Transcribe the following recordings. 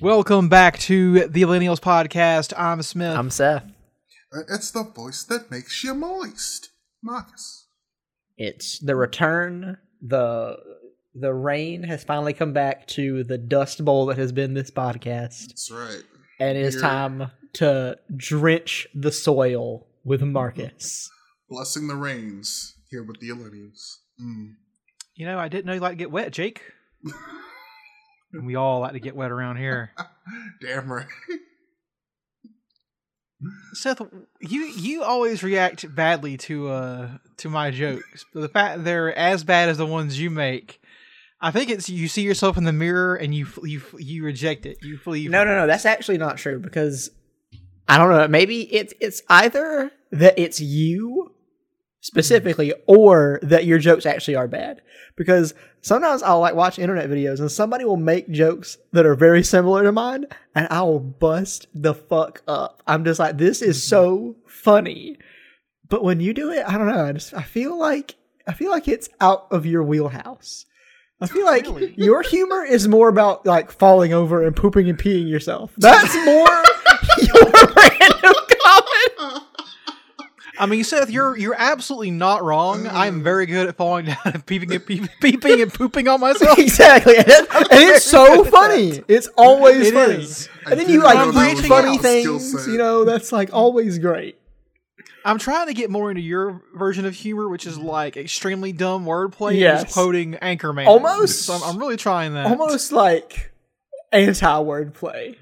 Welcome back to the Millennials Podcast. I'm Smith. I'm Seth. It's the voice that makes you moist. Marcus. It's the return. The the rain has finally come back to the dust bowl that has been this podcast. That's right. And it is time to drench the soil with Marcus. Blessing the rains here with the Millennials. Mm. you know, I didn't know you like to get wet, Jake. and we all like to get wet around here. Damn right. Seth, you you always react badly to uh to my jokes. But the fact they're as bad as the ones you make, I think it's you see yourself in the mirror and you you you reject it. You flee. No, no, no. That's actually not true because I don't know. Maybe it's it's either that it's you specifically, or that your jokes actually are bad. Because sometimes I'll like watch internet videos and somebody will make jokes that are very similar to mine, and I will bust the fuck up. I'm just like, this is so funny. But when you do it, I don't know. I just I feel like I feel like it's out of your wheelhouse. I feel like your humor is more about like falling over and pooping and peeing yourself. That's more your brand of comedy. I mean, Seth, you're you're absolutely not wrong. I'm very good at falling down and peeping and peep, peeping and pooping on myself. exactly, and, it- and it's so funny. It's always It funny. is. And then you like know do funny your things. You know, that's like always great. I'm trying to get more into your version of humor, which is like extremely dumb wordplay, and Yes. just quoting Anchorman. Almost- So I'm, I'm really trying that. Almost like anti wordplay.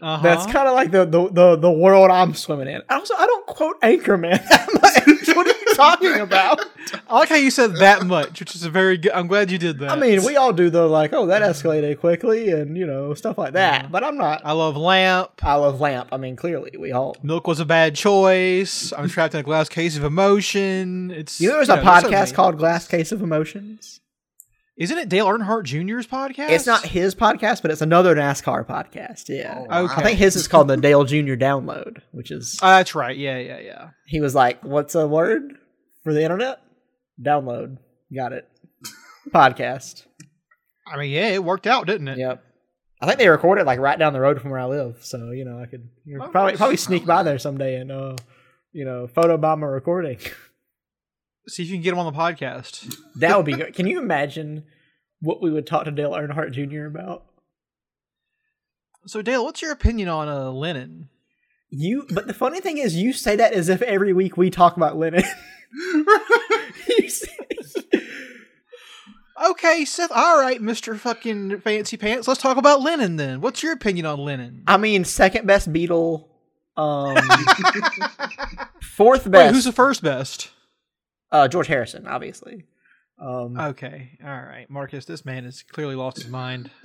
Uh-huh. That's kind of like the, the the the world I'm swimming in. Also, I don't quote Anchorman what are you talking about? I like how you said that much, which is a very good. I'm glad you did that. I mean, we all do the like, oh, that escalated quickly, and you know, stuff like that. But I'm not. I love lamp. I love Lamp. I mean, clearly, we all. Milk was a bad choice. I'm trapped in a glass case of emotion. It's You know, there's a so podcast called Glass Case of Emotions. Isn't it Dale Earnhardt Jr.'s podcast? It's not his podcast, but it's another NASCAR podcast. Yeah. Oh, Okay. I think his is called the Dale Jr. Download, which is Uh, that's right. Yeah, yeah, yeah. he was like, "What's a word for the internet? Download. Got it. Podcast. I mean, yeah, it worked out, didn't it? Yep. I think they recorded like right down the road from where I live, so you know I could you know, Oh, probably probably sneak by there someday and uh, you know, photo bomb a recording. See if you can get him on the podcast. that would be good. Can you imagine what we would talk to Dale Earnhardt Jr. about? So, Dale, what's your opinion on uh, Lennon? You, but the funny thing is, you say that as if every week we talk about Lennon. Say- Okay, Seth. All right, Mister Fucking Fancy Pants. Let's talk about Lennon then. What's your opinion on Lennon? I mean, second best Beatle, um, fourth Wait, best. who's the first best? Uh, George Harrison, obviously. Um, Okay, all right, Marcus. This man has clearly lost his mind.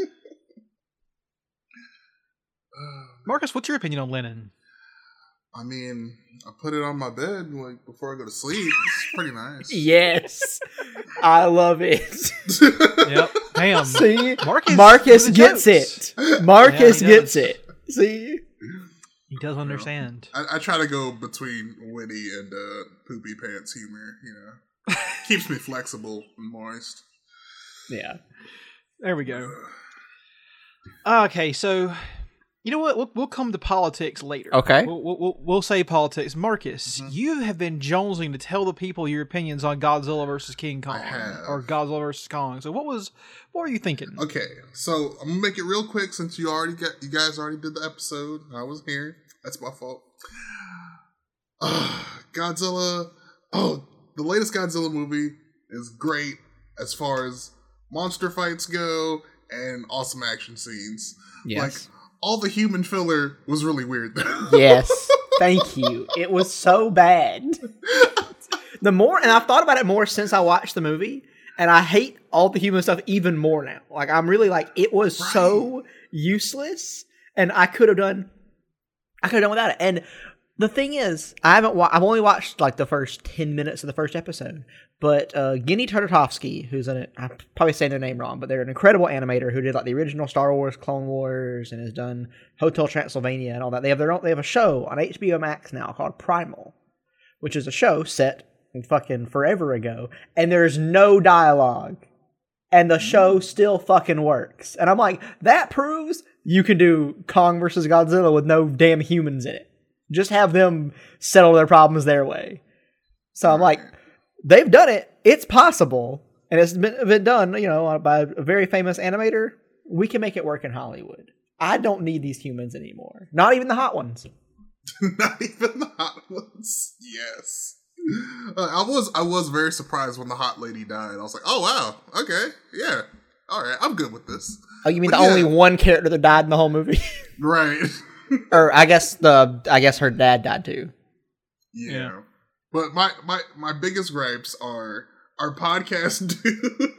Marcus, what's your opinion on Lennon? I mean, I put it on my bed like before I go to sleep. It's pretty nice. yes, I love it. Yep. Damn. See, Marcus, Marcus gets jokes. it. Marcus Yeah, gets does. it. See, He does understand. I, I try to go between witty and uh, poopy pants humor. You know, keeps me flexible and moist. yeah. There we go. Okay, so you know what? We'll, we'll come to politics later. Okay. We'll, we'll, we'll, we'll say politics. Marcus, Mm-hmm. you have been jonesing to tell the people your opinions on Godzilla versus King Kong have. or Godzilla versus Kong. So what was what were you thinking? Okay, so I'm gonna make it real quick since you already got you guys already did the episode. I was here. That's my fault. Ugh, Godzilla. Oh, the latest Godzilla movie is great as far as monster fights go and awesome action scenes. Yes. Like all the human filler was really weird. yes. Thank you. It was so bad. The more, and I've thought about it more since I watched the movie, and I hate all the human stuff even more now. Like I'm really like it was so useless, and I could have done, I could have done without it. And the thing is, I haven't. Wa- I've only watched like the first ten minutes of the first episode. But uh, Genndy Tartakovsky, who's in it, I'm probably saying their name wrong, but they're an incredible animator who did like the original Star Wars, Clone Wars, and has done Hotel Transylvania and all that. They have their own. They have a show on HBO Max now called Primal, which is a show set fucking forever ago, and there's no dialogue, and the show still fucking works. And I'm like, that proves you can do Kong versus Godzilla with no damn humans in it. Just have them settle their problems their way. So I'm like, they've done it. It's possible, and it's been, been done, you know, by a very famous animator. We can make it work in Hollywood. I don't need these humans anymore. Not even the hot ones. Not even the hot ones. Yes. Uh, I was I was very surprised when the hot lady died. I was like, oh wow, okay, yeah, all right, I'm good with this. Oh, you mean But the yeah. only one character that died in the whole movie? Right. or I guess the I guess her dad died too. Yeah. Yeah. But my, my my biggest gripes are our podcast dude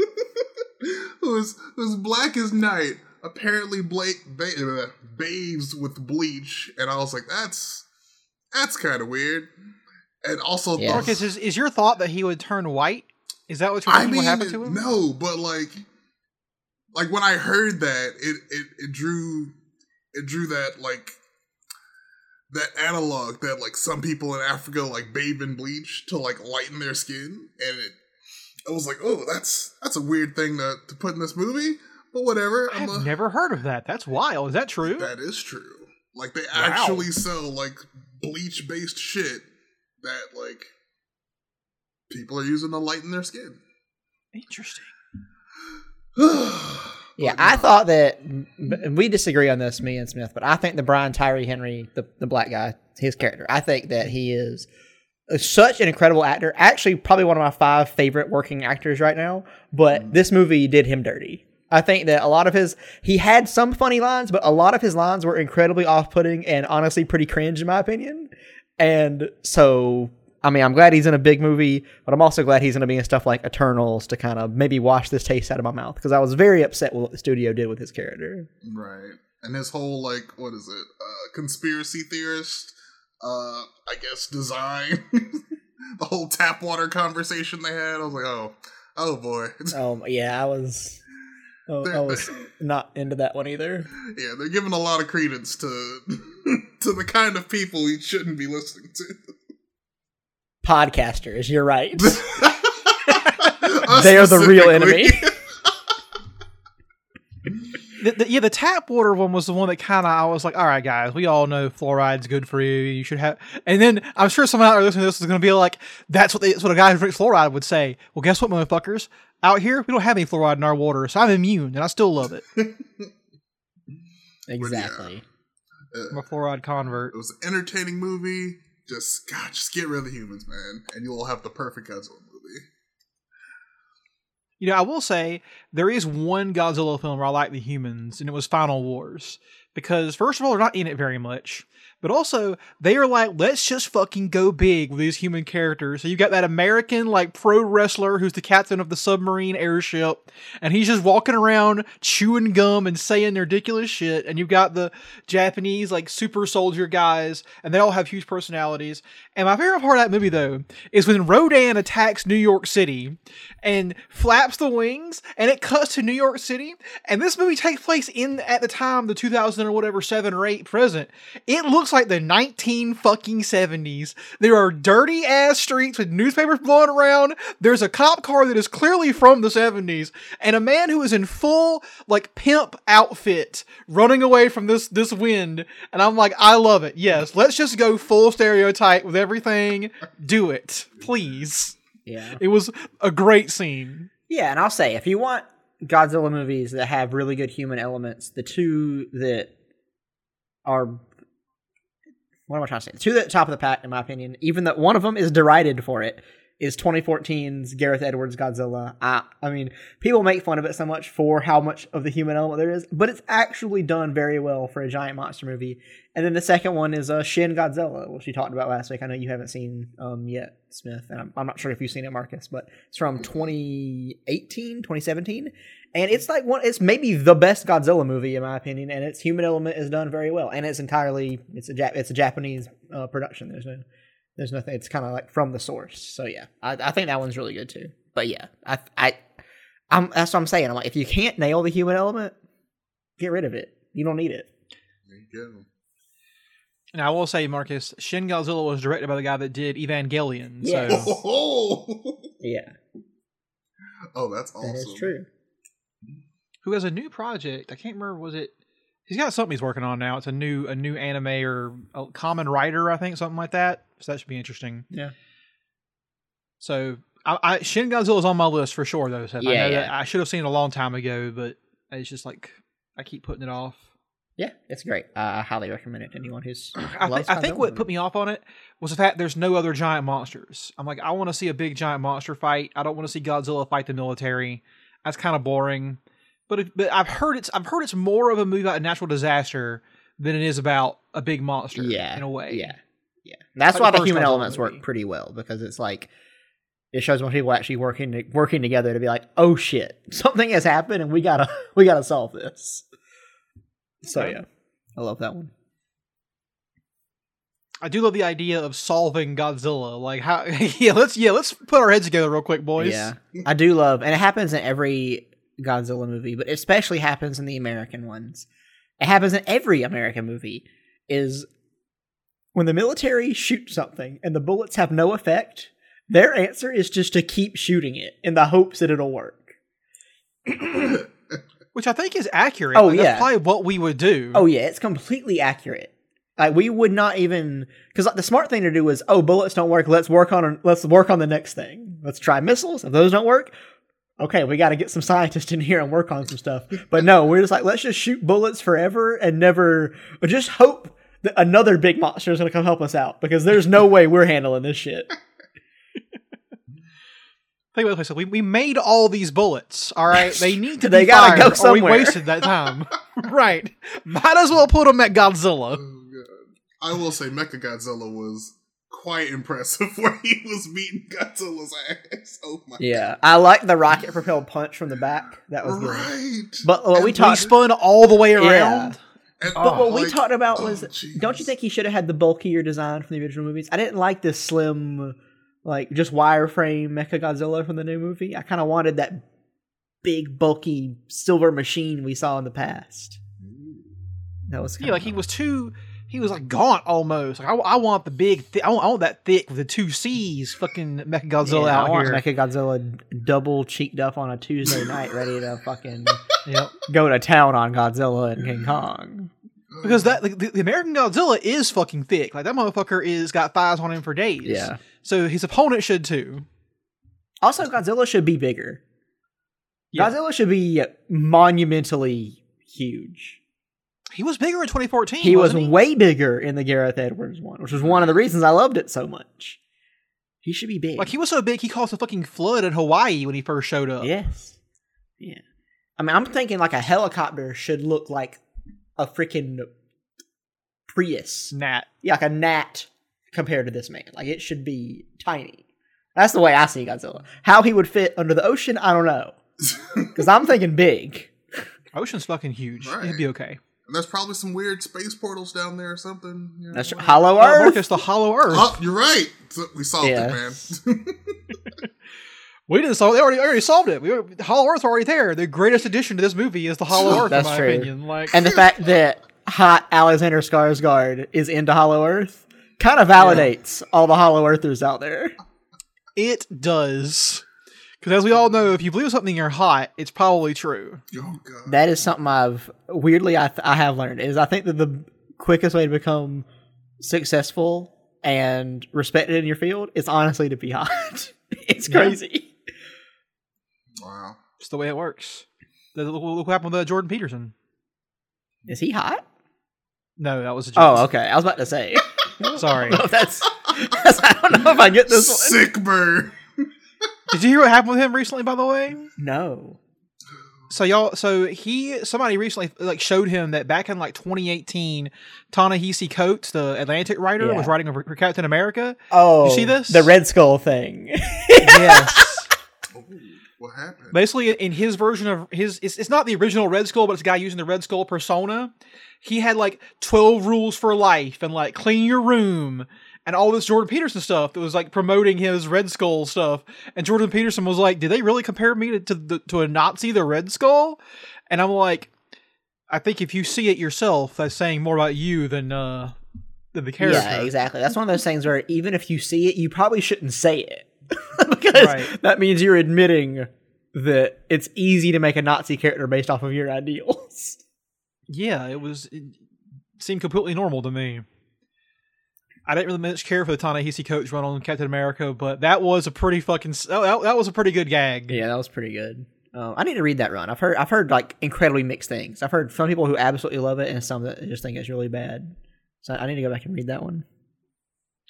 who's who's black as night apparently Blake ba- uh, bathes with bleach and I was like that's that's kind of weird. And also Yeah. Marcus, is, is your thought that he would turn white? Is that what you're I thinking mean would happen to him? no, but like like when I heard that it it, it drew it drew that like that analog that like some people in Africa like bathe in bleach to like lighten their skin, and it I was like, oh, that's that's a weird thing to to put in this movie, but whatever. I've a- never heard of that. That's wild. Is that true? that is true. Like they actually sell like bleach based shit that like people are using to lighten their skin. Interesting. Yeah, I thought that we disagree on this, me and Smith, but I think the Brian Tyree Henry, the the black guy, his character, I think that he is uh, such an incredible actor. Actually, probably one of my five favorite working actors right now. But mm. this movie did him dirty. I think that a lot of his he had some funny lines, but a lot of his lines were incredibly off-putting and honestly pretty cringe in my opinion. And so, I mean, I'm glad he's in a big movie, but I'm also glad he's going to be in stuff like Eternals to kind of maybe wash this taste out of my mouth because I was very upset with what the studio did with his character. Right. And his whole like what is it? Uh conspiracy theorist uh I guess design. the whole tap water conversation they had. I was like, "Oh, oh boy." Um, yeah, I was, oh, I was not into that one either. yeah, they're giving a lot of credence to to the kind of people you shouldn't be listening to. Podcasters, you're right. They are the real enemy. The, the, yeah, the tap water one was the one that kind of I was like, all right, guys, we all know fluoride's good for you. You should have. And then I'm sure someone out there listening to this is going to be like, that's what they, that's what a guy who drinks fluoride would say. Well, guess what, motherfuckers? Out here, we don't have any fluoride in our water, so I'm immune, and I still love it. exactly. Uh, I'm a fluoride convert. It was an entertaining movie. Just God, just get rid of the humans, man, and you will have the perfect Godzilla movie. You know, I will say there is one Godzilla film where I like the humans, and it was Final Wars. Because first of all, they're not in it very much, but also they are like, let's just fucking go big with these human characters. So you got that American like pro wrestler who's the captain of the submarine airship, and he's just walking around chewing gum and saying ridiculous shit. And you've got the Japanese like super soldier guys, and they all have huge personalities. And my favorite part of that movie though is when Rodan attacks New York City and flaps the wings, and it cuts to New York City. And this movie takes place in at the time the 2000 or whatever seven or eight present. It looks like the 19 fucking 70s. There are dirty ass streets with newspapers blowing around. There's a cop car that is clearly from the 70s, and a man who is in full like pimp outfit running away from this this wind. And I'm like, I love it. Yes, let's just go full stereotype with everything. Do it, please. Yeah. It was a great scene. Yeah, and I'll say if you want Godzilla movies that have really good human elements, the two that are what am I trying to say? The two that top of the pack, in my opinion, even though one of them is derided for it, is 2014's Gareth Edwards Godzilla. I, I mean, people make fun of it so much for how much of the human element there is, but it's actually done very well for a giant monster movie. And then the second one is uh, Shin Godzilla, which we talked about last week. I know you haven't seen um, yet, Smith, and I'm, I'm not sure if you've seen it, Marcus, but it's from 2018, 2017, and it's like one. It's maybe the best Godzilla movie in my opinion, and its human element is done very well, and it's entirely it's a Jap- it's a Japanese uh, production. There's no there's nothing. It's kind of like from the source. So yeah, I, I think that one's really good too. But yeah, I I I'm that's what I'm saying. I'm like, if you can't nail the human element, get rid of it. You don't need it. There you go. And I will say, Marcus, Shin Godzilla was directed by the guy that did Evangelion. Yes. So Oh, Yeah, oh, that's awesome. that is true. Who has a new project? I can't remember. Was it? He's got something he's working on now. It's a new a new anime or a common writer, I think, something like that. So that should be interesting. Yeah. So I, I Shin Godzilla is on my list for sure, though. Seth. I Yeah, that yeah. I should have seen it a long time ago, but it's just like I keep putting it off. Yeah, it's great. Uh, I highly recommend it to anyone who's. I, thi- I think what put me off on it was the fact there's no other giant monsters. I'm like, I want to see a big giant monster fight. I don't want to see Godzilla fight the military. That's kind of boring. But it, but I've heard it's I've heard it's more of a movie about a natural disaster than it is about a big monster. yeah, in a way. Yeah, yeah. That's Like why the the human elements movie. work pretty well because it's like it shows when people actually working working together to be like, oh shit, something has happened and we gotta we gotta solve this. So Okay. yeah, I love that one. I do love the idea of solving Godzilla. Like how? Yeah, let's yeah let's put our heads together real quick, boys. Yeah, I do love, and it happens in every Godzilla movie, but especially happens in the American ones. It happens in every American movie. Is when the military shoots something and the bullets have no effect, their answer is just to keep shooting it in the hopes that it'll work. which I think is accurate. Oh, Like, yeah. that's probably what we would do. Oh yeah, it's completely accurate. Like we would not even because like, the smart thing to do is oh bullets don't work. Let's work on let's work on the next thing. Let's try missiles. If those don't work, okay, we got to get some scientists in here and work on some stuff. But no, we're just like let's just shoot bullets forever and never or just hope that another big monster is going to come help us out because there's no way we're handling this shit. Think about this. We, we made all these bullets. All right, they need to. They be gotta fired, go or we wasted that time. right. Might as well put them at Godzilla. Oh, God. I will say Mecha Godzilla was quite impressive where he was beating Godzilla's ass. Oh my Yeah, I like the rocket propelled punch from the back. That was good. But what we And We talked spun all the way Yeah. around. And, But what we talked about oh, was, jeez. don't you think he should have had the bulkier design from the original movies? I didn't like this slim, like just wireframe Mecha Godzilla from the new movie. I kind of wanted that big, bulky silver machine we saw in the past. That was Yeah, like he was too. He was like gaunt almost. Like I, I want the big. Thi- I, want, I want that thick with the two C's. Fucking Mecha Godzilla Yeah, I out want here. Mecha Godzilla double cheeked up on a Tuesday night, ready to fucking Yep. go to town on Godzilla and King Kong. Because that like, the, the American Godzilla is fucking thick. Like that motherfucker is got thighs on him for days. Yeah. So his opponent should too. Also, Godzilla should be bigger. Yeah. Godzilla should be monumentally huge. He was bigger in 2014. He was wasn't he? way bigger in the Gareth Edwards one, which was one of the reasons I loved it so much. He should be big. like he was so big he caused a fucking flood in Hawaii when he first showed up. yes, yeah. I mean, I'm thinking like a helicopter should look like a freaking Prius, Nat. yeah, like a gnat compared to this man. Like it should be tiny. That's the way I see Godzilla. How he would fit under the ocean, I don't know, because I'm thinking big. Ocean's fucking huge. Right. He'd be okay. And there's probably some weird space portals down there or something. you know, That's like- Hollow Earth. Marcus, the Hollow Earth. Oh, you're right. So we solved Yeah. it, man. we didn't solve. They already, already solved it. We were, the Hollow Earth's already there. The greatest addition to this movie is the Hollow Earth, That's in my true. opinion. Like, and the fact that hot Alexander Skarsgård is into Hollow Earth kind of validates all the Hollow Earthers out there. it does. Because as we all know, if you believe something you're hot, it's probably true. oh god. That is something I've weirdly I, th- I have learned is I think that the quickest way to become successful and respected in your field is honestly to be hot. it's Yeah. crazy. wow. It's the way it works. Look, look look what happened with uh, Jordan Peterson. Is he hot? No, that was a joke. Oh, okay. I was about to say. Sorry. No, that's, that's I don't know if I get this one. Sick burn. Did you hear what happened with him recently? By the way, No. so y'all, so he somebody recently like showed him that back in like 2018, Ta-Nehisi Coates, the Atlantic writer, Yeah. was writing for for Captain America. Oh, you see this? The Red Skull thing. yes. Oh, what happened? Basically, in his version of his, it's, it's not the original Red Skull, but it's a guy using the Red Skull persona. He had like 12 rules for life and like clean your room and all this Jordan Peterson stuff that was like promoting his Red Skull stuff. And Jordan Peterson was like, Did they really compare me to, to, the, to a Nazi, the Red Skull? And I'm like, I think if you see it yourself, that's saying more about you than, uh, than the character. Yeah, exactly. That's one of those things where even if you see it, you probably shouldn't say it. because Right. that means you're admitting that it's easy to make a Nazi character based off of your ideals. Yeah, it was. It seemed completely normal to me. I didn't really much care for the Ta-Nehisi Coates run on Captain America, but that was a pretty fucking. Oh, that, that was a pretty good gag. Yeah, that was pretty good. Um, I need to read that run. I've heard I've heard like incredibly mixed things. I've heard some people who absolutely love it and some that just think it's really bad. So I need to go back and read that one.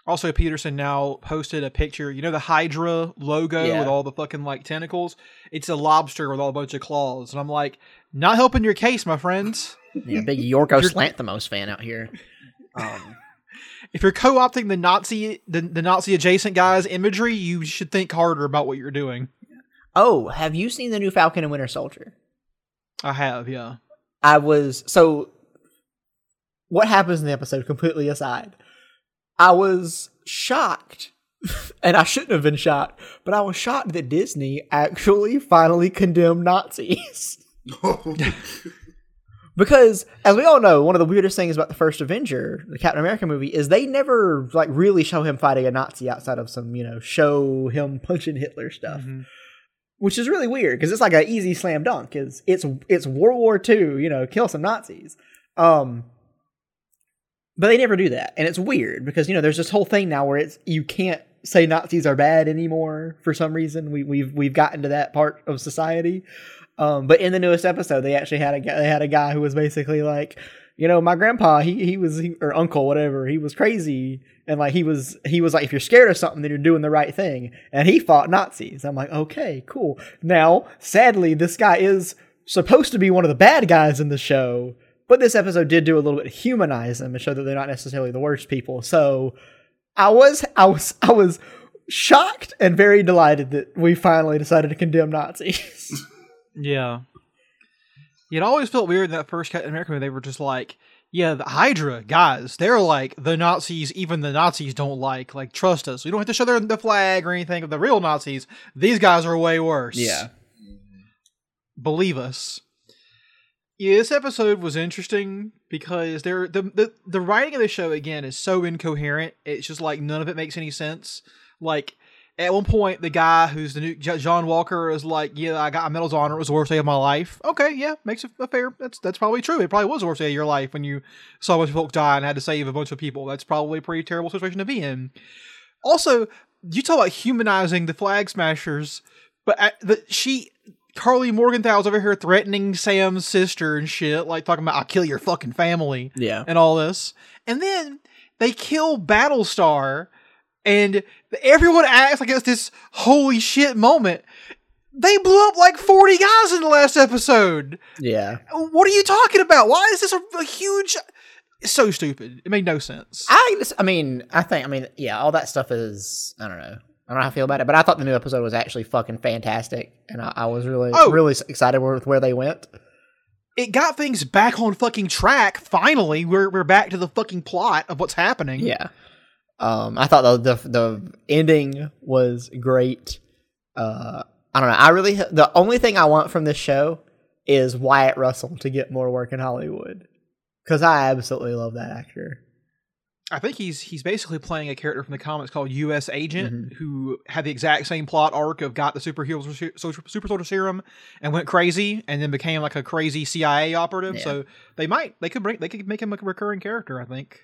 Also, Peterson now posted a picture. You know the Hydra logo Yeah. with all the fucking like tentacles. It's a lobster with all a bunch of claws, and I'm like, not helping your case, my friends. Yeah, big Yorgos Lanthimos fan out here. Um, If you're co-opting the Nazi, the, the Nazi adjacent guys' imagery, you should think harder about what you're doing. oh, have you seen the new Falcon and Winter Soldier? I have, yeah. I was so. What happens in the episode? Completely aside, I was shocked, and I shouldn't have been shocked, but I was shocked that Disney actually finally condemned Nazis. Because, as we all know, one of the weirdest things about the first Avenger, the Captain America movie, is they never like really show him fighting a Nazi outside of some, you know, show him punching Hitler stuff, which is really weird because it's like an easy slam dunk. Is it's it's World War II, you know, kill some Nazis. Um, but they never do that, and it's weird because you know there's this whole thing now where it's you can't say Nazis are bad anymore for some reason. We, we've we've gotten to that part of society. Um, but in the newest episode, they actually had a guy, they had a guy who was basically like, you know, my grandpa, he he was he, or uncle, whatever, he was crazy, and like he was he was like, if you're scared of something, then you're doing the right thing, and he fought Nazis. I'm like, okay, cool. Now, sadly, this guy is supposed to be one of the bad guys in the show, but this episode did do a little bit humanize them and show that they're not necessarily the worst people. So, I was I was I was shocked and very delighted that we finally decided to condemn Nazis. Yeah. It always felt weird in that first Captain America movie. They were just like, yeah, the Hydra guys, they're like the Nazis. Even the Nazis don't like. Like, trust us. We don't have to show their the flag or anything of the real Nazis. These guys are way worse. Yeah. Believe us. Yeah, this episode was interesting because there the, the the writing of the show again is so incoherent. It's just like none of it makes any sense. Like at one point, the guy who's the new John Walker is like, "Yeah, I got a medal's honor. It was the worst day of my life." Okay, yeah, makes it a fair. That's that's probably true. It probably was the worst day of your life when you saw a bunch of folks die and had to save a bunch of people. That's probably a pretty terrible situation to be in. Also, you talk about humanizing the flag smashers, but the, she Karli Morgenthau's over here threatening Sam's sister and shit, like talking about I'll kill your fucking family Yeah. and all this. And then they kill Battlestar and everyone acts like it's this holy shit moment. They blew up like 40 guys in the last episode. Yeah. What are you talking about? Why is this a, a huge it's so stupid. It made no sense. I I mean, I think, I mean, yeah, all that stuff is, I don't know. I don't know how I feel about it, but I thought the new episode was actually fucking fantastic, and I, I was really, Oh. really excited with where they went. It got things back on fucking track. Finally, we're we're back to the fucking plot of what's happening. Yeah. Um, I thought the the, the ending was great. Uh, I don't know. I really the only thing I want from this show is Wyatt Russell to get more work in Hollywood because I absolutely love that actor. I think he's he's basically playing a character from the comics called U.S. Agent, Mhm. who had the exact same plot arc of got the superhero super, super soldier serum and went crazy, and then became like a crazy CIA operative. Yeah. So they might they could bring they could make him a recurring character. I think.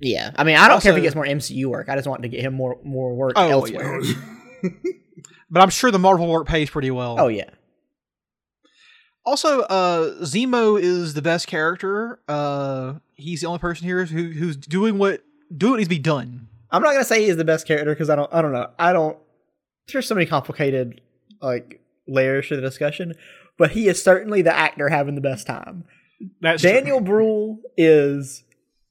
Yeah, I mean, I don't care if he gets more MCU work. I just want to get him more more work Oh, elsewhere. But I'm sure the Marvel work pays pretty well. Oh yeah, Also, uh, Zemo is the best character. Uh, he's the only person here who who's doing what doing what needs to be done. I'm not gonna say he's the best character because I don't I don't know I don't there's so many complicated like layers to the discussion, but he is certainly the actor having the best time. That's Daniel Bruhl is,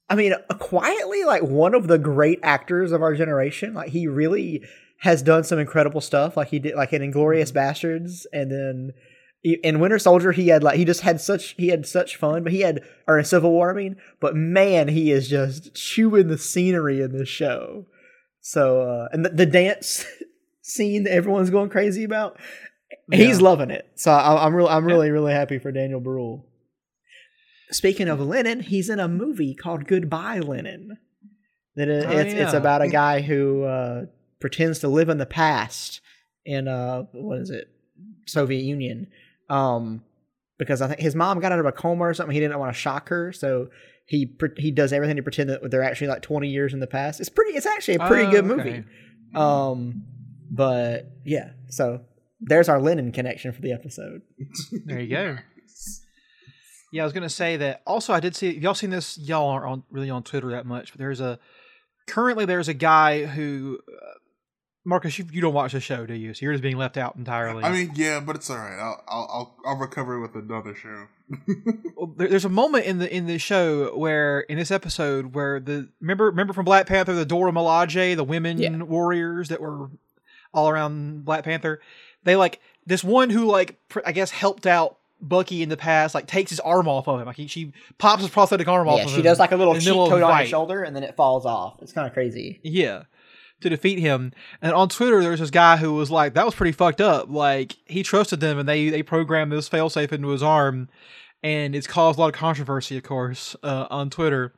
I mean, uh, quietly like one of the great actors of our generation. Like he really has done some incredible stuff. Like he did, like in Inglourious Basterds, and then in Winter Soldier, he had like he just had such he had such fun. But he had or in Civil War, I mean. But man, he is just chewing the scenery in this show. So uh, and the, the dance scene that everyone's going crazy about, he's loving it. So I, I'm real I'm really really happy for Daniel Bruhl. Speaking of Lennon, he's in a movie called Goodbye Lenin. That it, Oh, it's it's about a guy who uh, pretends to live in the past in uh what is it Soviet Union, um, because I think his mom got out of a coma or something. He didn't want to shock her, so he he does everything to pretend that they're actually like twenty years in the past. It's pretty. It's actually a pretty Oh, good okay. movie. Um, but yeah, so there's our Lennon connection for the episode. There you go. Yeah, I was gonna say that. Also, I did see y'all seen this. Y'all aren't on, really on Twitter that much, but there's a currently there's a guy who uh, Marcus, you, you don't watch the show, do you? So you're just being left out entirely. I mean, yeah, but it's all right. I'll I'll I'll, I'll recover with another show. Well, there, there's a moment in the in the show where in this episode where the remember remember from Black Panther the Dora Milaje the women Yeah. warriors that were all around Black Panther they like this one who like pr- I guess helped out Bucky in the past like takes his arm off of him like he, she pops his prosthetic arm off Yeah, she does like a little cheat the on fight. shoulder, and then it falls off. It's kind of crazy. Yeah. To defeat him. And on Twitter there's this guy who was like, that was pretty fucked up. Like he trusted them and they they programmed this failsafe into his arm and it's caused a lot of controversy, of course, uh, on Twitter.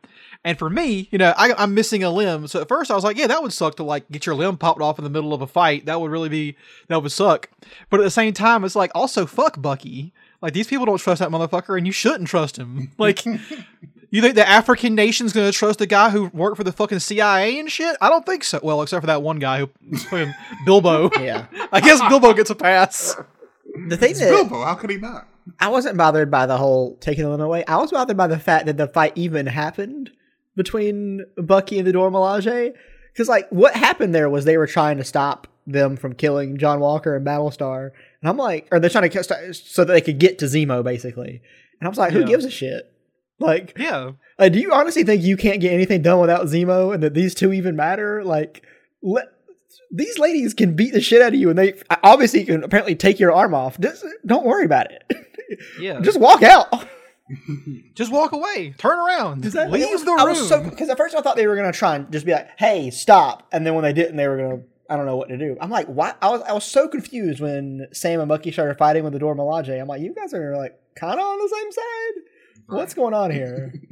And for me, you know, I, I'm missing a limb. So at first I was like, yeah, that would suck to like get your limb popped off in the middle of a fight. That would really be that would suck. But at the same time, it's like also fuck Bucky. Like these people don't trust that motherfucker, and you shouldn't trust him. Like, you think the African nation's gonna trust a guy who worked for the fucking CIA and shit? I don't think so. Well, except for that one guy who fucking Bilbo. Yeah. I guess Bilbo gets a pass. The thing It's that Bilbo. How could he not? I wasn't bothered by the whole taking the limb away. I was bothered by the fact that the fight even happened between Bucky and the Dora Milaje. Because, like, what happened there was they were trying to stop them from killing John Walker and Battlestar. And I'm like, or they're trying to so that they could get to Zemo, basically. And I was like, who Yeah. gives a shit? Like, Yeah. like, do you honestly think you can't get anything done without Zemo and that these two even matter? Like, let, these ladies can beat the shit out of you and they obviously can apparently take your arm off. Just, don't worry about it. Yeah. Just walk out. Just walk away. Turn around. That- Leave was- the room. was so because at first I thought they were gonna try and just be like, "Hey, stop," and then when they didn't, they were gonna. I don't know what to do. I'm like, why? I was I was so confused when Sam and Bucky started fighting with the Dora Milaje. I'm like, you guys are like kind of on the same side. What's going on here?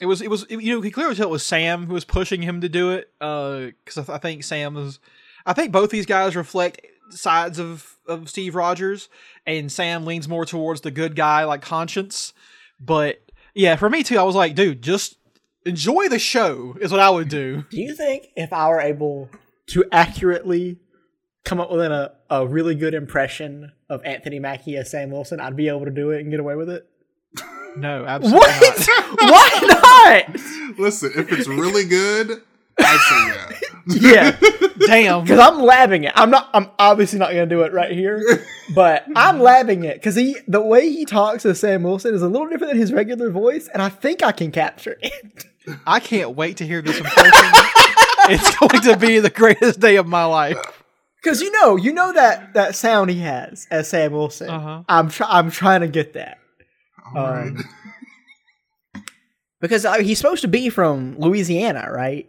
It was, it was, you know, he clearly tell it was Sam who was pushing him to do it. Uh because I, th- I think Sam was, I think both these guys reflect sides of of Steve Rogers, and Sam leans more towards the good guy, like conscience. But yeah, for me too, I was like, dude, just enjoy the show is what I would do. do you think if I were able to accurately come up with a a really good impression of Anthony Mackie as Sam Wilson, I'd be able to do it and get away with it? No, absolutely What? not. Why not? Listen, if it's really good, I'd say Yeah. Yeah, damn. because I'm labbing it. I'm not. I'm obviously not going to do it right here, but I'm labbing it because he, the way he talks to Sam Wilson is a little different than his regular voice, and I think I can capture it. I can't wait to hear this impression. it's going to be the greatest day of my life. Because you know, you know that that sound he has as Sam Wilson. Uh-huh. I'm try, I'm trying to get that. All right. Um, because uh, he's supposed to be from Louisiana, right?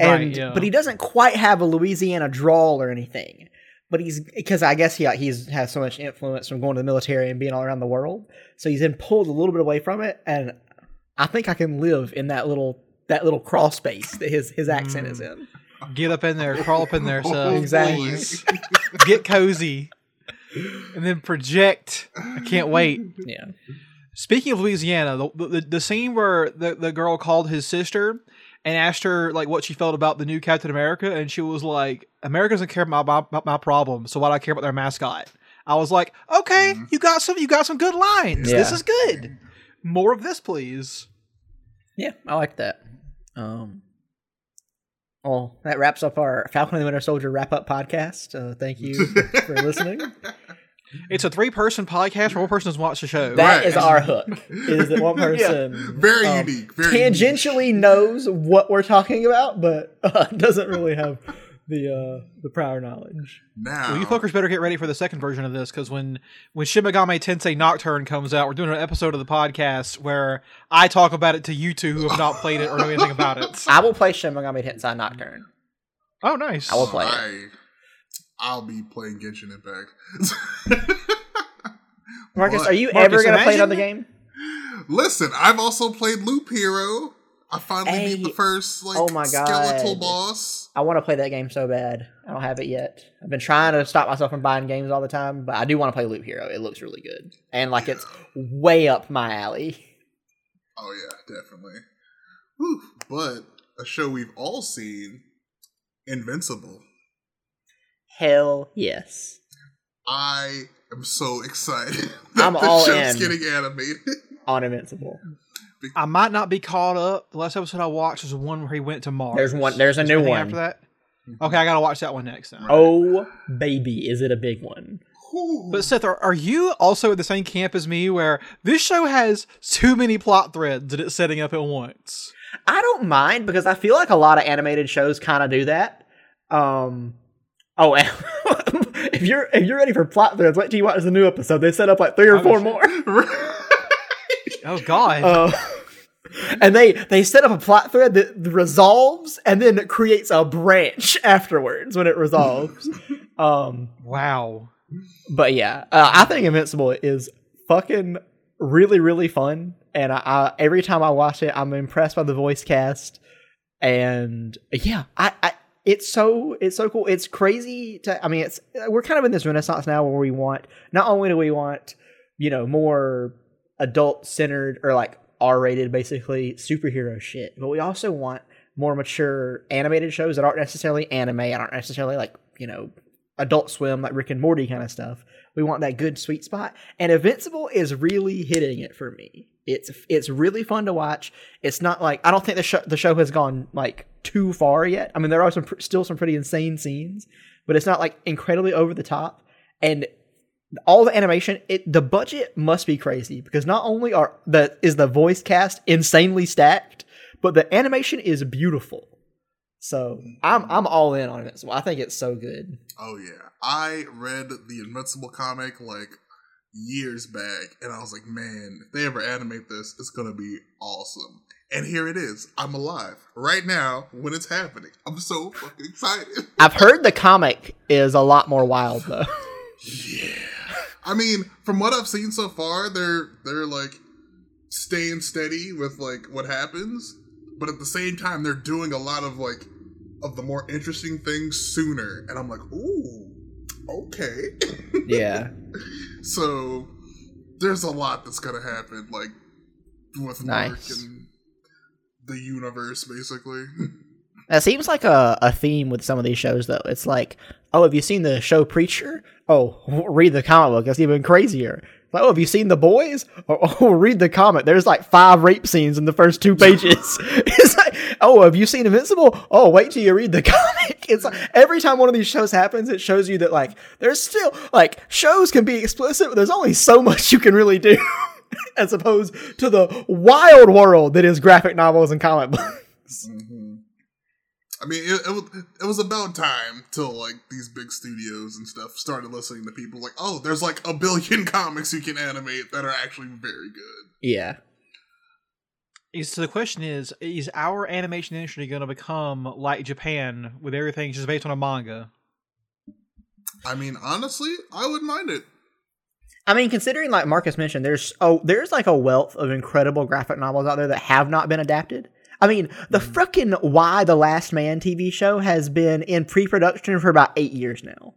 Right, And yeah. but he doesn't quite have a Louisiana drawl or anything. But he's because I guess he he's has so much influence from going to the military and being all around the world, so he's been pulled a little bit away from it. And I think I can live in that little that little crawl space that his his accent is mm. in. Get up in there, crawl up in there, so Oh, Exactly. get cozy, and then project. I can't wait. Yeah, Speaking of Louisiana, the, the the scene where the the girl called his sister and asked her like what she felt about the new Captain America, and she was like, "America doesn't care about my, about my problem, so why do I care about their mascot?" I was like, "Okay, you got some you got some good lines. This is good. More of this, please." yeah, I like that. Um, Well, that wraps up our Falcon and the Winter Soldier wrap up podcast. Uh, thank you for, for listening. It's a three person podcast where one person has watched the show. That Right. is our hook. Is that one person Very um, unique. Very unique. tangentially knows what we're talking about, but uh, doesn't really have the uh, the prior knowledge. Now, Well, you fuckers better get ready for the second version of this because when when Shin Megami Tensei Nocturne comes out, we're doing an episode of the podcast where I talk about it to you two who have not played it or know anything about it. I will play Shin Megami Tensei Nocturne. Oh, nice. I will play it. I, I'll be playing Genshin Impact. Marcus, What? are you Marcus, ever going to play it on the imagine- game? Listen, I've also played Loop Hero. I finally Hey. beat the first like Oh my God. skeletal boss. I want to play that game so bad. I don't have it yet. I've been trying to stop myself from buying games all the time, but I do want to play Loop Hero. It looks really good, and like it's way up my alley. Oh yeah, definitely. Whew. But a show we've all seen, Invincible. Hell yes. I am so excited that I'm the all show's in. getting animated. On Invincible. I might not be caught up. The last episode I watched was the one where he went to Mars. There's one- there's a Is new anything one. after that. Okay, I gotta watch that one next then. Oh baby, is it a big one? But Seth, are, are you also in the same camp as me where this show has too many plot threads that it's setting up at once? I don't mind because I feel like a lot of animated shows kind of do that. Um, oh, if you're if you're ready for plot threads, wait till you watch the new episode. They set up like three or I four more. Oh God. Uh, and they they set up a plot thread that resolves and then creates a branch afterwards when it resolves. um, wow. but yeah, uh, I think Invincible is fucking really really fun, and I, I every time I watch it, I'm impressed by the voice cast, and yeah, I. I it's so it's so cool. It's crazy to I mean it's we're kind of in this renaissance now where we want not only do we want, you know, more adult centered or like R rated basically superhero shit, but we also want more mature animated shows that aren't necessarily anime and aren't necessarily like, you know, adult swim like Rick and Morty kind of stuff. We want that good sweet spot. And Invincible is really hitting it for me. It's it's really fun to watch. It's not like I don't think the show the show has gone like too far yet. I mean, there are some still some pretty insane scenes, but it's not like incredibly over the top. And all the animation, it the budget must be crazy because not only are the is the voice cast insanely stacked, but the animation is beautiful. So I'm I'm all in on it. So I think it's so good. Oh yeah, I read the Invincible comic like years back, and I was like, man, if they ever animate this, it's gonna be awesome. And here it is. I'm alive right now when it's happening. I'm so fucking excited. I've heard the comic is a lot more wild though. yeah. I mean, from what I've seen so far, they're they're like staying steady with like what happens, but at the same time, they're doing a lot of like of the more interesting things sooner, and I'm like, ooh, okay. yeah. So there's a lot that's gonna happen, like with Nice. Mark and the universe, basically. That seems like a, a theme with some of these shows, though. It's like, oh, have you seen the show Preacher? Oh, read the comic book. That's even crazier. Like, oh, have you seen The Boys? Oh, oh, read the comic. There's like five rape scenes in the first two pages. it's like, oh, have you seen Invincible? Oh, wait till you read the comic. It's like every time one of these shows happens, it shows you that like there's still like shows can be explicit, but there's only so much you can really do, as opposed to the wild world that is graphic novels and comic books. Mm-hmm. I mean, it, it was it was about time till like these big studios and stuff started listening to people like, oh, there's like a billion comics you can animate that are actually very good. Yeah. So the question is: Is our animation industry going to become like Japan, with everything just based on a manga? I mean, honestly, I wouldn't mind it. I mean, considering like Marcus mentioned, there's oh, there's like a wealth of incredible graphic novels out there that have not been adapted. I mean, the frickin' Y the Last Man TV show has been in pre-production for about eight years now.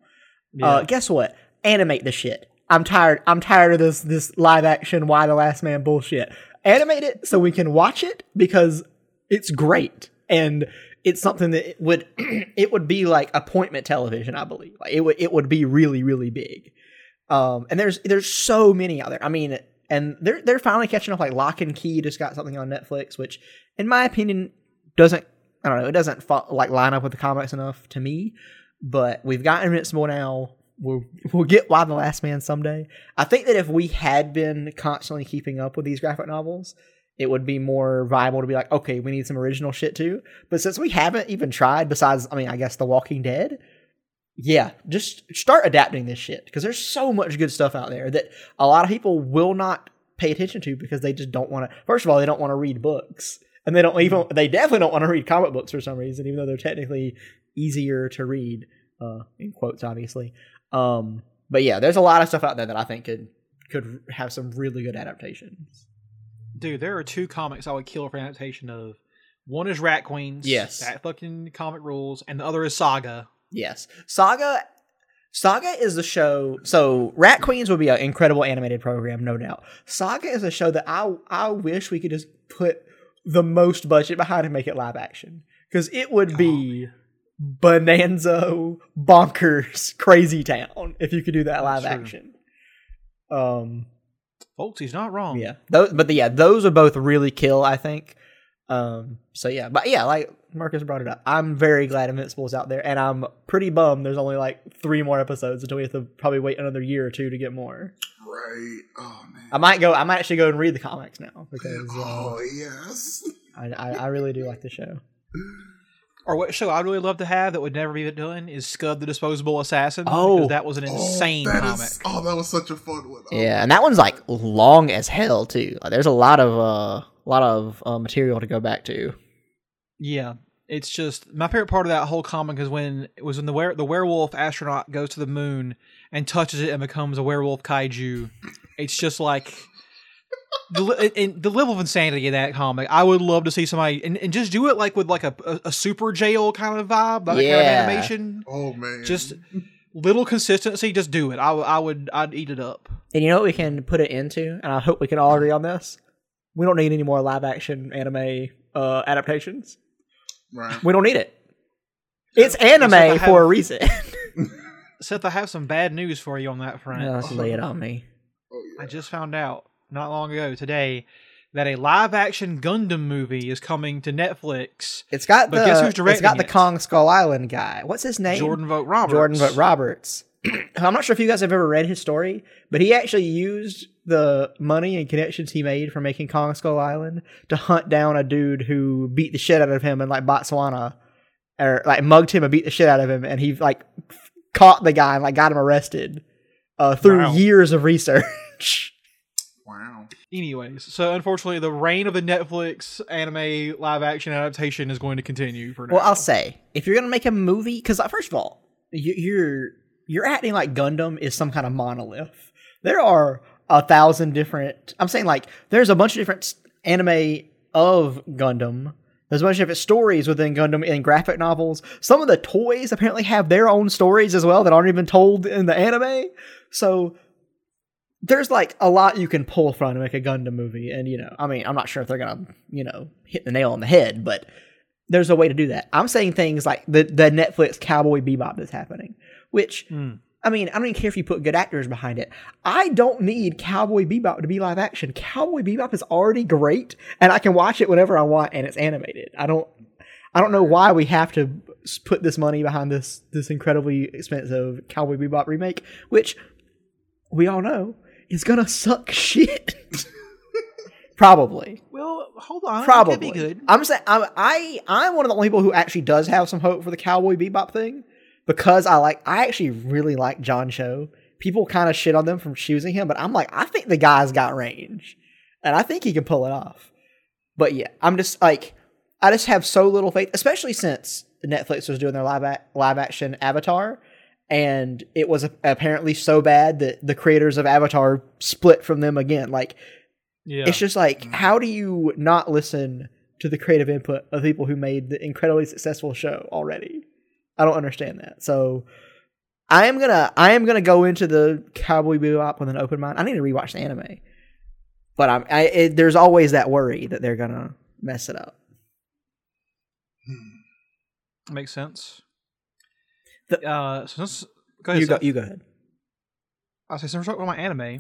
Uh, guess what? Animate the shit. I'm tired. I'm tired of this this live action Y the Last Man bullshit. Animate it so we can watch it because it's great and it's something that it would it would be like appointment television. I believe like it would it would be really really big. Um, and there's there's so many out there. I mean, and they're they're finally catching up. Like Locke and Key just got something on Netflix, which, in my opinion, doesn't I don't know. It doesn't like line up with the comics enough to me. But we've got Invincible now. We'll we'll get Y the Last Man someday. I think that if we had been constantly keeping up with these graphic novels, it would be more viable to be like, okay, we need some original shit too. But since we haven't even tried, besides, I mean, I guess The Walking Dead, yeah, just start adapting this shit because there's so much good stuff out there that a lot of people will not pay attention to because they just don't want to. First of all, they don't want to read books, and they don't even. They definitely don't want to read comic books for some reason, even though they're technically easier to read, uh, in quotes, obviously. Um, but yeah, there's a lot of stuff out there that I think could could have some really good adaptations. Dude, there are two comics I would kill for an adaptation of. One is Rat Queens. Yes. That fucking comic rules. And the other is Saga. Yes, Saga. Saga is the show. So Rat Queens would be an incredible animated program, no doubt. Saga is a show that I I wish we could just put the most budget behind and make it live action because it would be bonanza bonkers crazy town if you could do that live true. action. Um. Folks, he's not wrong. Yeah. Those, but the, yeah, those are both really kill. I think. Um. So yeah, but yeah, like Marcus brought it up. I'm very glad Invincible's out there, and I'm pretty bummed. There's only like three more episodes until we have to probably wait another year or two to get more. Right. Oh man. I might go. I might actually go and read the comics now because uh, Oh yes. I, I I really do like the show. Or what show I'd really love to have that would never be done is Scud the Disposable Assassin. Oh. that was an insane oh, comic. is- oh, that was such a fun one. Oh, Yeah, and that one's like long as hell too. Like, there's a lot of uh, lot of uh, material to go back to. Yeah, it's just my favorite part of that whole comic is when it was when the were- the werewolf astronaut goes to the moon and touches it and becomes a werewolf kaiju. It's just like the and the level of insanity in that comic. I would love to see somebody and, and just do it like with like a, a, a Superjail kind of vibe, like that kind Yeah. of animation. Oh man. Just little consistency. Just do it. I, I would I'd eat it up. And you know what we can put it into, and I hope we can all agree on this. We don't need any more live action anime uh, adaptations. right. We don't need it. It's anime I for a reason. Seth, I have some bad news for you on that front. Let's lay it on me. Oh yeah. I just found out not long ago today that a live action Gundam movie is coming to Netflix. It's got But the guess who's it's directing got the it? Kong Skull Island guy. What's his name? Jordan Vogt Roberts. Jordan Vogt Roberts. I'm not sure if you guys have ever read his story, but he actually used the money and connections he made from making Kong Skull Island to hunt down a dude who beat the shit out of him in like Botswana, or like mugged him and beat the shit out of him, and he like caught the guy and like got him arrested uh, through Wow. years of research. Wow. Anyways, so unfortunately, the reign of the Netflix anime live action adaptation is going to continue for now. Well, I'll say if you're gonna make a movie, because first of all, you, you're you're acting like Gundam is some kind of monolith. There are a thousand different. I'm saying like there's a bunch of different anime of Gundam. There's a bunch of different stories within Gundam in graphic novels. Some of the toys apparently have their own stories as well that aren't even told in the anime. So there's like a lot you can pull from to make a Gundam movie. And you know, I mean, I'm not sure if they're gonna you know hit the nail on the head, but there's a way to do that. I'm saying things like the the Netflix Cowboy Bebop that's happening, which Mm. I mean, I don't even care if you put good actors behind it. I don't need Cowboy Bebop to be live action. Cowboy Bebop is already great, and I can watch it whenever I want, and it's animated. I don't, I don't know why we have to put this money behind this this incredibly expensive Cowboy Bebop remake, which we all know is gonna suck shit. Probably. well, hold on. Probably. Could be good. I'm saying I'm, I I'm one of the only people who actually does have some hope for the Cowboy Bebop thing because I like I actually really like John Cho. People kind of shit on them from choosing him, but I'm like I think the guy's got range, and I think he can pull it off. But yeah, I'm just like I just have so little faith, especially since Netflix was doing their live ac live action Avatar, and it was apparently so bad that the creators of Avatar split from them again. Like Yeah. it's just like, how do you not listen to the creative input of people who made the incredibly successful show already? I don't understand that. So I am gonna I am gonna go into the Cowboy Bebop with an open mind. I need to rewatch the anime, but I'm I it, there's always that worry that they're gonna mess it up. Hmm. Makes sense. The- uh, so since, go ahead. You go you go ahead. I'll say, since we're talking about my anime,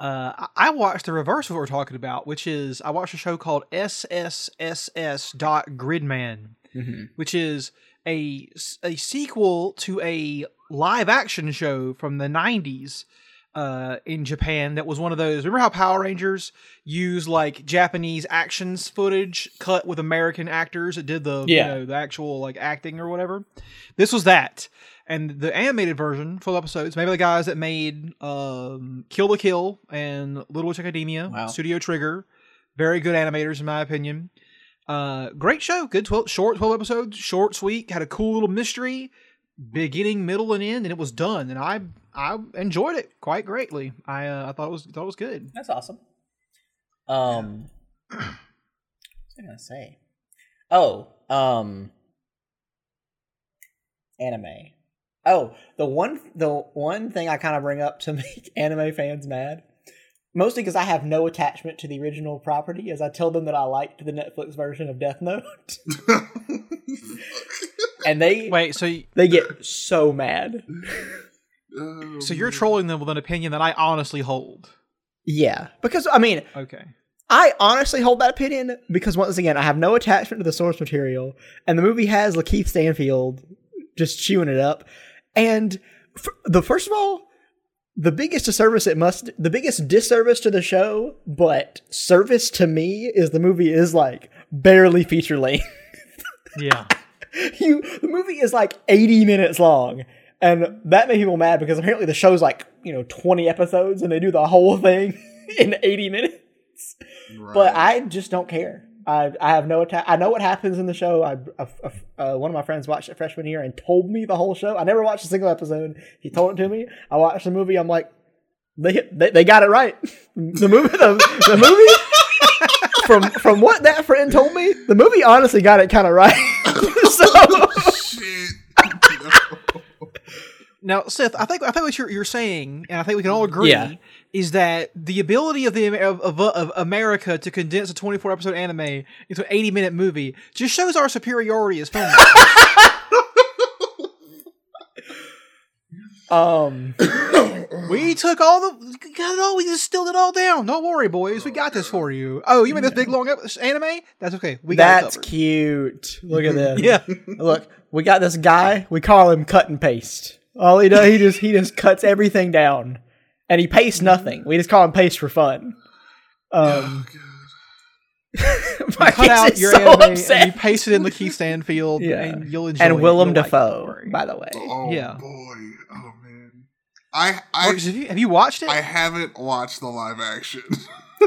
uh, I, I watched the reverse of what we're talking about, which is I watched a show called SSSS dot Gridman. which is a a sequel to a live action show from the 90s uh, in Japan that was one of those. Remember how Power Rangers used like Japanese actions footage cut with American actors that did the Yeah. you know the actual like acting or whatever. This was that, and the animated version, full episodes, maybe the guys that made um, Kill la Kill and Little Witch Academia, Wow. Studio Trigger, very good animators in my opinion. Uh, great show, good 12, short twelve episodes, short, sweet, had a cool little mystery, beginning, middle, and end, and it was done. And I I enjoyed it quite greatly. I uh, I thought it was thought it was good. That's awesome. Um, what was I gonna say? Oh, um, anime. Oh, the one the one thing I kind of bring up to make anime fans mad, mostly because I have no attachment to the original property, as I tell them that I liked the Netflix version of Death Note, and they Wait, so y- they get so mad. Oh, so you're trolling them with an opinion that I honestly hold. Yeah, because I mean, Okay. I honestly hold that opinion because once again, I have no attachment to the source material, and the movie has Lakeith Stanfield just chewing it up. And f- the first of all, the biggest disservice it must, the biggest disservice to the show, but service to me is the movie is like barely feature length. Yeah. you, the movie is like eighty minutes long, and that made people mad because apparently the show's like you know twenty episodes, and they do the whole thing in eighty minutes. But I just don't care. I I have no atta- I know what happens in the show. I, uh, uh, one of my friends watched it freshman year and told me the whole show. I never watched a single episode. He told it to me. I watched the movie. I'm like, they they, they got it right. the movie the, the movie from from what that friend told me, the movie honestly got it kind of right. so shit. Now, Seth, I think I think what you're you're saying, and I think we can all agree, Yeah. Is that the ability of the of, of, of America to condense a 24 episode anime into an 80 minute movie just shows our superiority as filmmakers. um we took all the got it all. We just distilled it all down. Don't worry, boys. We got this for you. Oh, you mean this big long anime? That's okay. We got that's it cute. Look at this. Yeah. Look, we got this guy. We call him cut and paste. All he does, he just he just cuts everything down, and he pastes nothing. We just call him paste for fun. Um, Marcus Cut out your so anime upset. and you paste it in Lakeith Stanfield, Yeah. and you'll enjoy. and. Willem You'll like Dafoe, by the way. Oh Yeah. boy. Oh man. I I Marcus, have you have you watched it? I haven't watched the live action.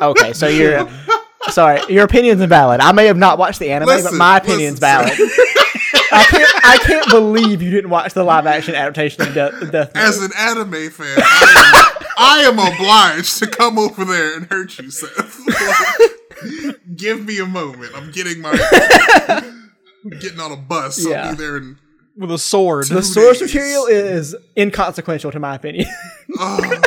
Okay, so you're sorry. Your opinion's invalid. I may have not watched the anime, but my opinion's listen, valid. I can't. I can't believe you didn't watch the live action adaptation of Death. Death Note. As an anime fan, I am, I am obliged to come over there and hurt you, Seth. Like, give me a moment. I'm getting my I'm getting on a bus. Yeah. I'll be there in with a sword. the source material is inconsequential, to my opinion. Oh.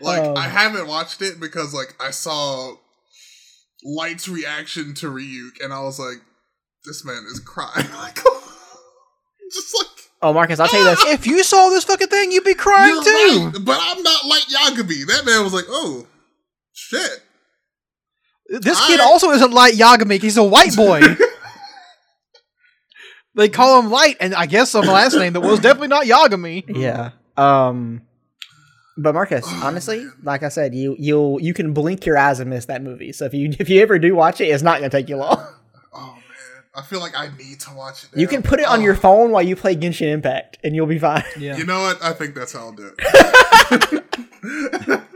Like Um, I haven't watched it because like I saw Light's reaction to Ryuk and I was like, this man is crying. Like just like oh, Marcus, I'll tell you this. if you saw this fucking thing, you'd be crying you're too. right, but I'm not like Yagami. That man was like, oh shit. This I- kid also isn't Light Yagami. He's a white boy. they call him Light, and I guess some last name that was definitely not Yagami. Yeah. Um. But Marcus, honestly, like I said, you you'll you can blink your eyes and miss that movie. So if you if you ever do watch it, it's not gonna take you long. Man. I feel like I need to watch it. You can put it on Oh, your phone while you play Genshin Impact, and you'll be fine. Yeah. You know what? I think that's how I'll do it.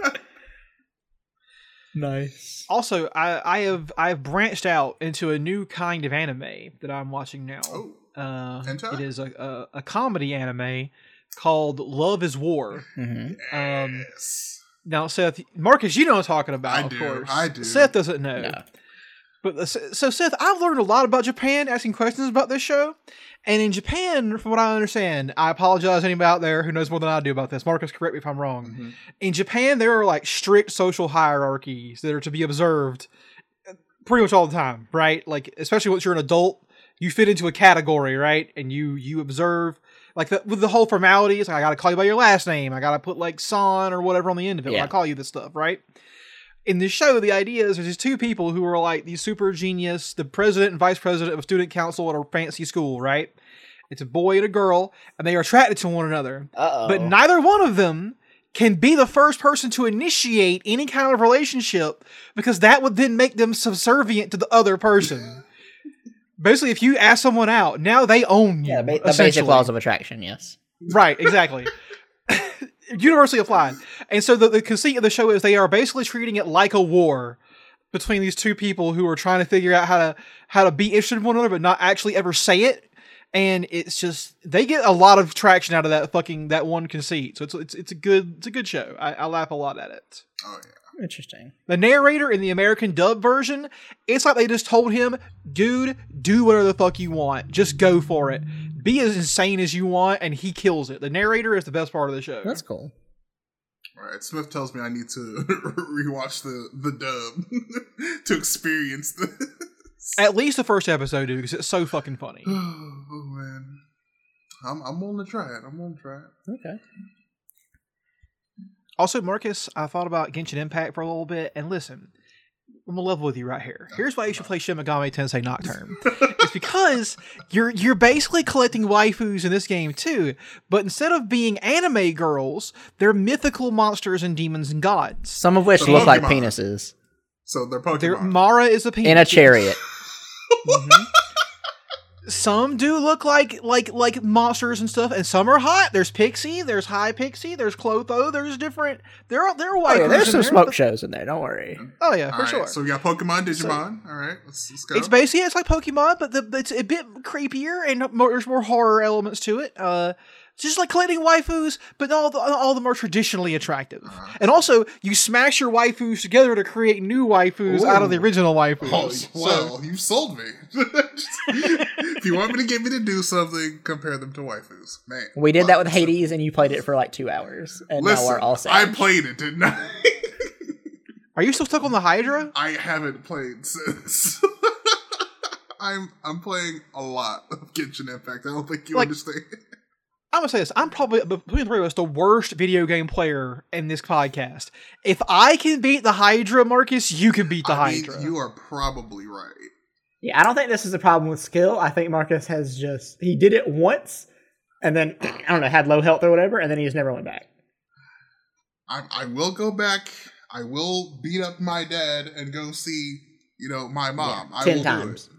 Nice. Also, I, I have I have branched out into a new kind of anime that I'm watching now. Oh. Uh, it is a, a a comedy anime called Love Is War. hmm Um, now, Seth, Marcus, you know what I'm talking about. I of do, course. I do. Seth doesn't know. No. But the- so, Seth, I've learned a lot about Japan asking questions about this show. And in Japan, from what I understand, I apologize to anybody out there who knows more than I do about this. Marcus, correct me if I'm wrong. Mhm. In Japan, there are like strict social hierarchies that are to be observed uh, pretty much all the time, right? Like, especially once you're an adult, you fit into a category, right? And you you observe like the, with the whole formalities. Like, I got to call you by your last name. I got to put like "san" or whatever on the end of it when I call you this stuff, right? In the show, the idea is there's these two people who are like these super genius, the president and vice president of a student council at a fancy school, right? It's a boy and a girl, and they are attracted to one another. Uh-oh. But neither one of them can be the first person to initiate any kind of relationship because that would then make them subservient to the other person. Basically, if you ask someone out, now they own you. yeah, ba- the basic laws of attraction. Yes. Right, exactly. Universally applied. And so the, the conceit of the show is they are basically treating it like a war between these two people who are trying to figure out how to how to be interested in one another but not actually ever say it. And it's just they get a lot of traction out of that fucking that one conceit. So it's it's it's a good it's a good show. I, I laugh a lot at it. Oh yeah. Interesting. The narrator in the American dub version, it's like they just told him, dude, do whatever the fuck you want. Just go for it. Be as insane as you want, and he kills it. The narrator is the best part of the show. That's cool. All right. Smith tells me I need to rewatch the the dub to experience this. At least the first episode, dude, because it's so fucking funny. oh man. I'm I'm willing to try it. I'm willing to try it. Okay. Also, Marcus, I thought about Genshin Impact for a little bit, and listen, I'm gonna level with you right here. Here's why you should play Shin Megami Tensei Nocturne. it's because you're you're basically collecting waifus in this game too, but instead of being anime girls, they're mythical monsters and demons and gods. Some of which The look like penises So they're Pokemon. They're, Mara is a penis. in a chariot. Mhm. Some do look like like like monsters and stuff, and some are hot. There's Pixie, there's High Pixie, there's Clotho, there's different. There are there are Oh, yeah, there's some there, smoke but- shows in there. Don't worry. Oh yeah, All for right, sure. So we got Pokemon, Digimon. All right, let's, let's go. It's basically it's like Pokemon, but the, it's a bit creepier and more, there's more horror elements to it. Uh, it's just like collecting waifus, but all the all the more traditionally attractive. Uh-huh. And also, you smash your waifus together to create new waifus out of the original waifus. Oh, So- well, you sold me. if you want me to get me to do something, compare them to waifus. Man, We did that with Hades, and you played it for like two hours, and Listen, now we're all sad. I played it, didn't I? are you still stuck on the Hydra? I haven't played since. I'm I'm playing a lot of Genshin Impact. I don't think you Like- understand. I'm gonna say this. I'm probably between the three of us the worst video game player in this podcast. If I can beat the Hydra, Marcus, you can beat the I mean, Hydra. you are probably right. Yeah, I don't think this is a problem with skill. I think Marcus has just he did it once, and then I don't know had low health or whatever, and then he just never went back. I, I will go back. I will beat up my dad and go see, you know, my mom. I ten will times. do it.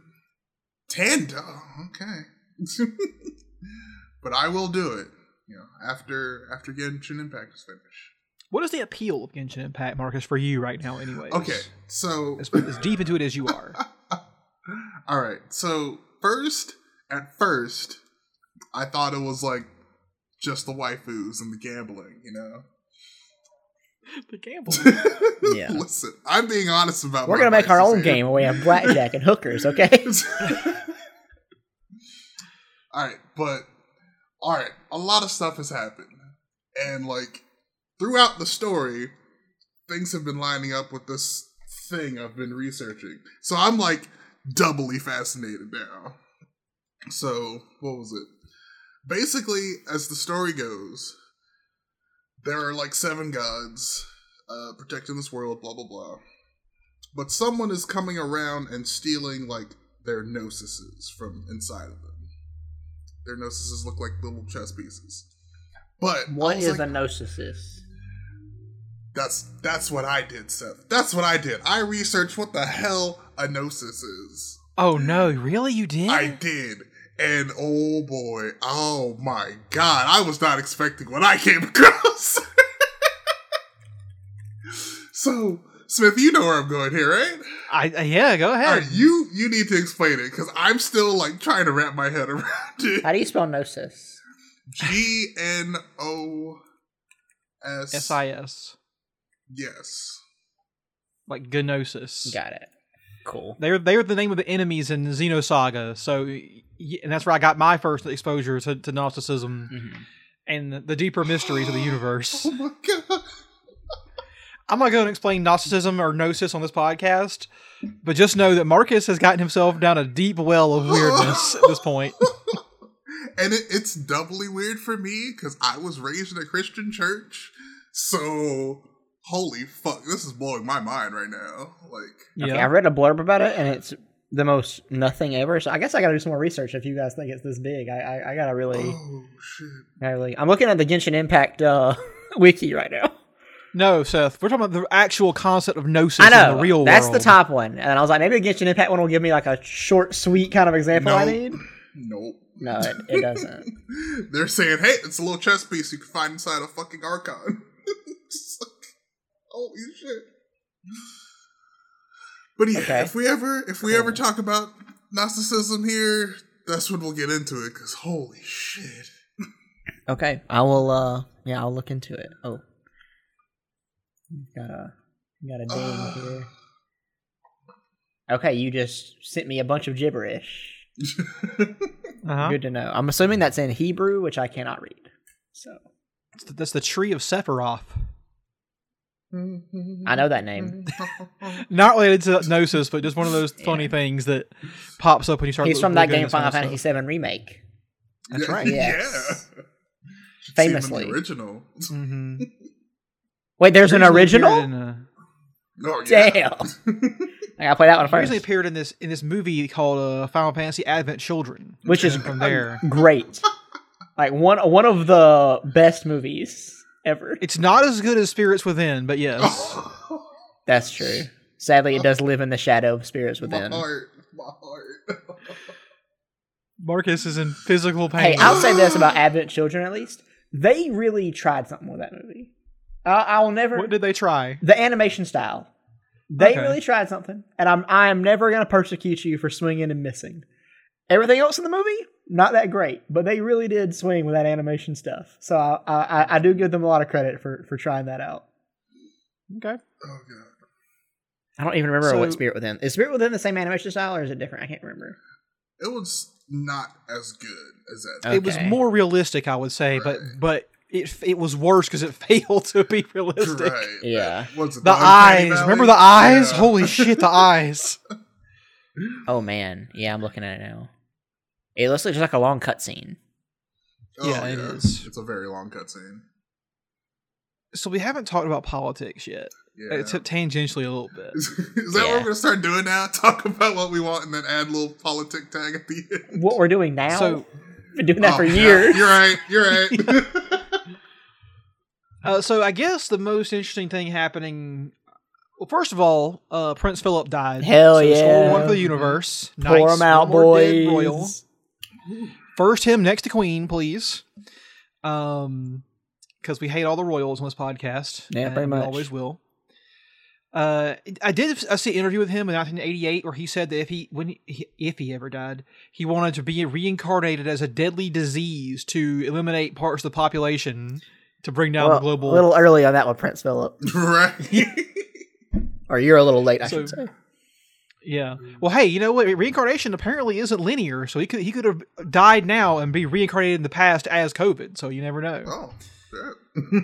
Ten? Oh, okay. but I will do it. You know, after after Genshin Impact is finished. what is the appeal of Genshin Impact, Marcus, for you right now? Anyways, Okay, so as, as deep into it as you are. all right. So first, at first, I thought it was like just the waifus and the gambling. You know. the gamble. Yeah. Listen, I'm being honest about. We're my gonna make our own here. game where we have blackjack and hookers. Okay. all right, but all right, a lot of stuff has happened, and like throughout the story, things have been lining up with this thing I've been researching. So I'm like doubly fascinated now. So what was it? Basically, as the story goes, there are like seven gods uh, protecting this world. Blah blah blah. But someone is coming around and stealing like their gnosis from inside of them. Their gnosis look like little chess pieces. But I What was is like, a gnosis? that's that's what I did, Seth. That's what I did. I researched what the hell a gnosis is. oh no, really? You did? I did. And oh boy, oh my god, I was not expecting what I came across. so, Smith, you know where I'm going here, right? I, yeah, go ahead. right, you you need to explain it because I'm still like trying to wrap my head around it. How do you spell gnosis? G N O S S I S, Yes. like Gnosis. Got it. Cool. They're they're the name of the enemies in Xenosaga. So, and that's where I got my first exposure to, to Gnosticism Mhm. and the deeper mysteries of the universe. Oh my god. I'm not going to explain Gnosticism or Gnosis on this podcast, but just know that Marcus has gotten himself down a deep well of weirdness at this point. and it, it's doubly weird for me because I was raised in a Christian church. So Holy fuck! This is blowing my mind right now. Like, Okay, Yeah. I read a blurb about it, and it's the most nothing ever. So I guess I got to do some more research if you guys think it's this big. I I, I gotta really, oh shit! I really. I'm looking at the Genshin Impact uh, wiki right now. No, Seth. We're talking about the actual concept of gnosis I know in the real that's world. the top one, and I was like, maybe the Genshin Impact one will give me like a short, sweet kind of example I need. Nope. No, it, it doesn't. They're saying, "Hey, it's a little chess piece you can find inside a fucking archon." It's like, holy shit! But yeah, Okay. if we ever if we ever talk about Gnosticism here, that's when we'll get into it. Because holy shit! Okay, I will. uh Yeah, I'll look into it. Oh, got a got a ding here. Okay, you just sent me a bunch of gibberish. Uh-huh. Good to know. I'm assuming that's in Hebrew, which I cannot read. So That's the- That's the tree of Sephiroth. I know that name. Not related to Gnosis, but just one of those funny things that pops up when you start. He's from that game at kind Final of Fantasy stuff. VII remake. That's Yeah, right. Yes. Yeah. Should see him in the Famously. original. Mhm. Wait, there's an original. in, uh, Oh, yeah. Damn. I gotta play that one He originally first. appeared in this in this movie called uh, Final Fantasy Advent Children, Which is from there. Great. Like one one of the best movies ever. It's not as good as Spirits Within, but yes. That's true. Sadly, it does live in the shadow of spirits Within. my within. heart, my heart. Marcus is in physical pain. Hey, I'll say this about Advent Children at least. They really tried something with that movie. I, I will never. what did they try? the animation style. They Okay. really tried something, and I'm I am never gonna persecute you for swinging and missing. Everything else in the movie, not that great, but they really did swing with that animation stuff. So I I, I do give them a lot of credit for for trying that out. Okay. Oh god. I don't even remember what Spirit Within is. Spirit Within the same animation style, or is it different? I can't remember. It was not as good as that. It was more realistic, I would say, but but it it was worse because it failed to be realistic. Right. Yeah. What's it? The Uncanny eyes, Valley? remember the eyes? Yeah. Holy shit, the eyes! Oh man, yeah, I'm looking at it now. It looks like just like a long cutscene. Oh, Yeah, it is. It's a very long cutscene. So we haven't talked about politics yet, uh, Yeah. except tangentially a little bit. is is that what we're gonna start doing now? Talk about what we want and then add a little politic tag at the end. What we're doing now? So We've been doing that Oh, for yeah, years. You're right. You're right. Uh, so I guess the most interesting thing happening. Well, first of all, uh, Prince Philip died. Hell so yeah. one for the universe. Pour Nice. them out, One more dead boys. First him next to Queen, please. Um, because we hate all the royals on this podcast. Yeah, pretty much. always will. Uh, I did I see an interview with him in 1988 where he said that if he when he, if he ever died, he wanted to be reincarnated as a deadly disease to eliminate parts of the population to bring down Well, the global. A little early on that one, Prince Philip. right. Or you're a little late, I So- should say. Yeah. Well, hey, you know what? Reincarnation apparently isn't linear, so he could he could have died now and be reincarnated in the past as COVID. So you never know. oh. Shit.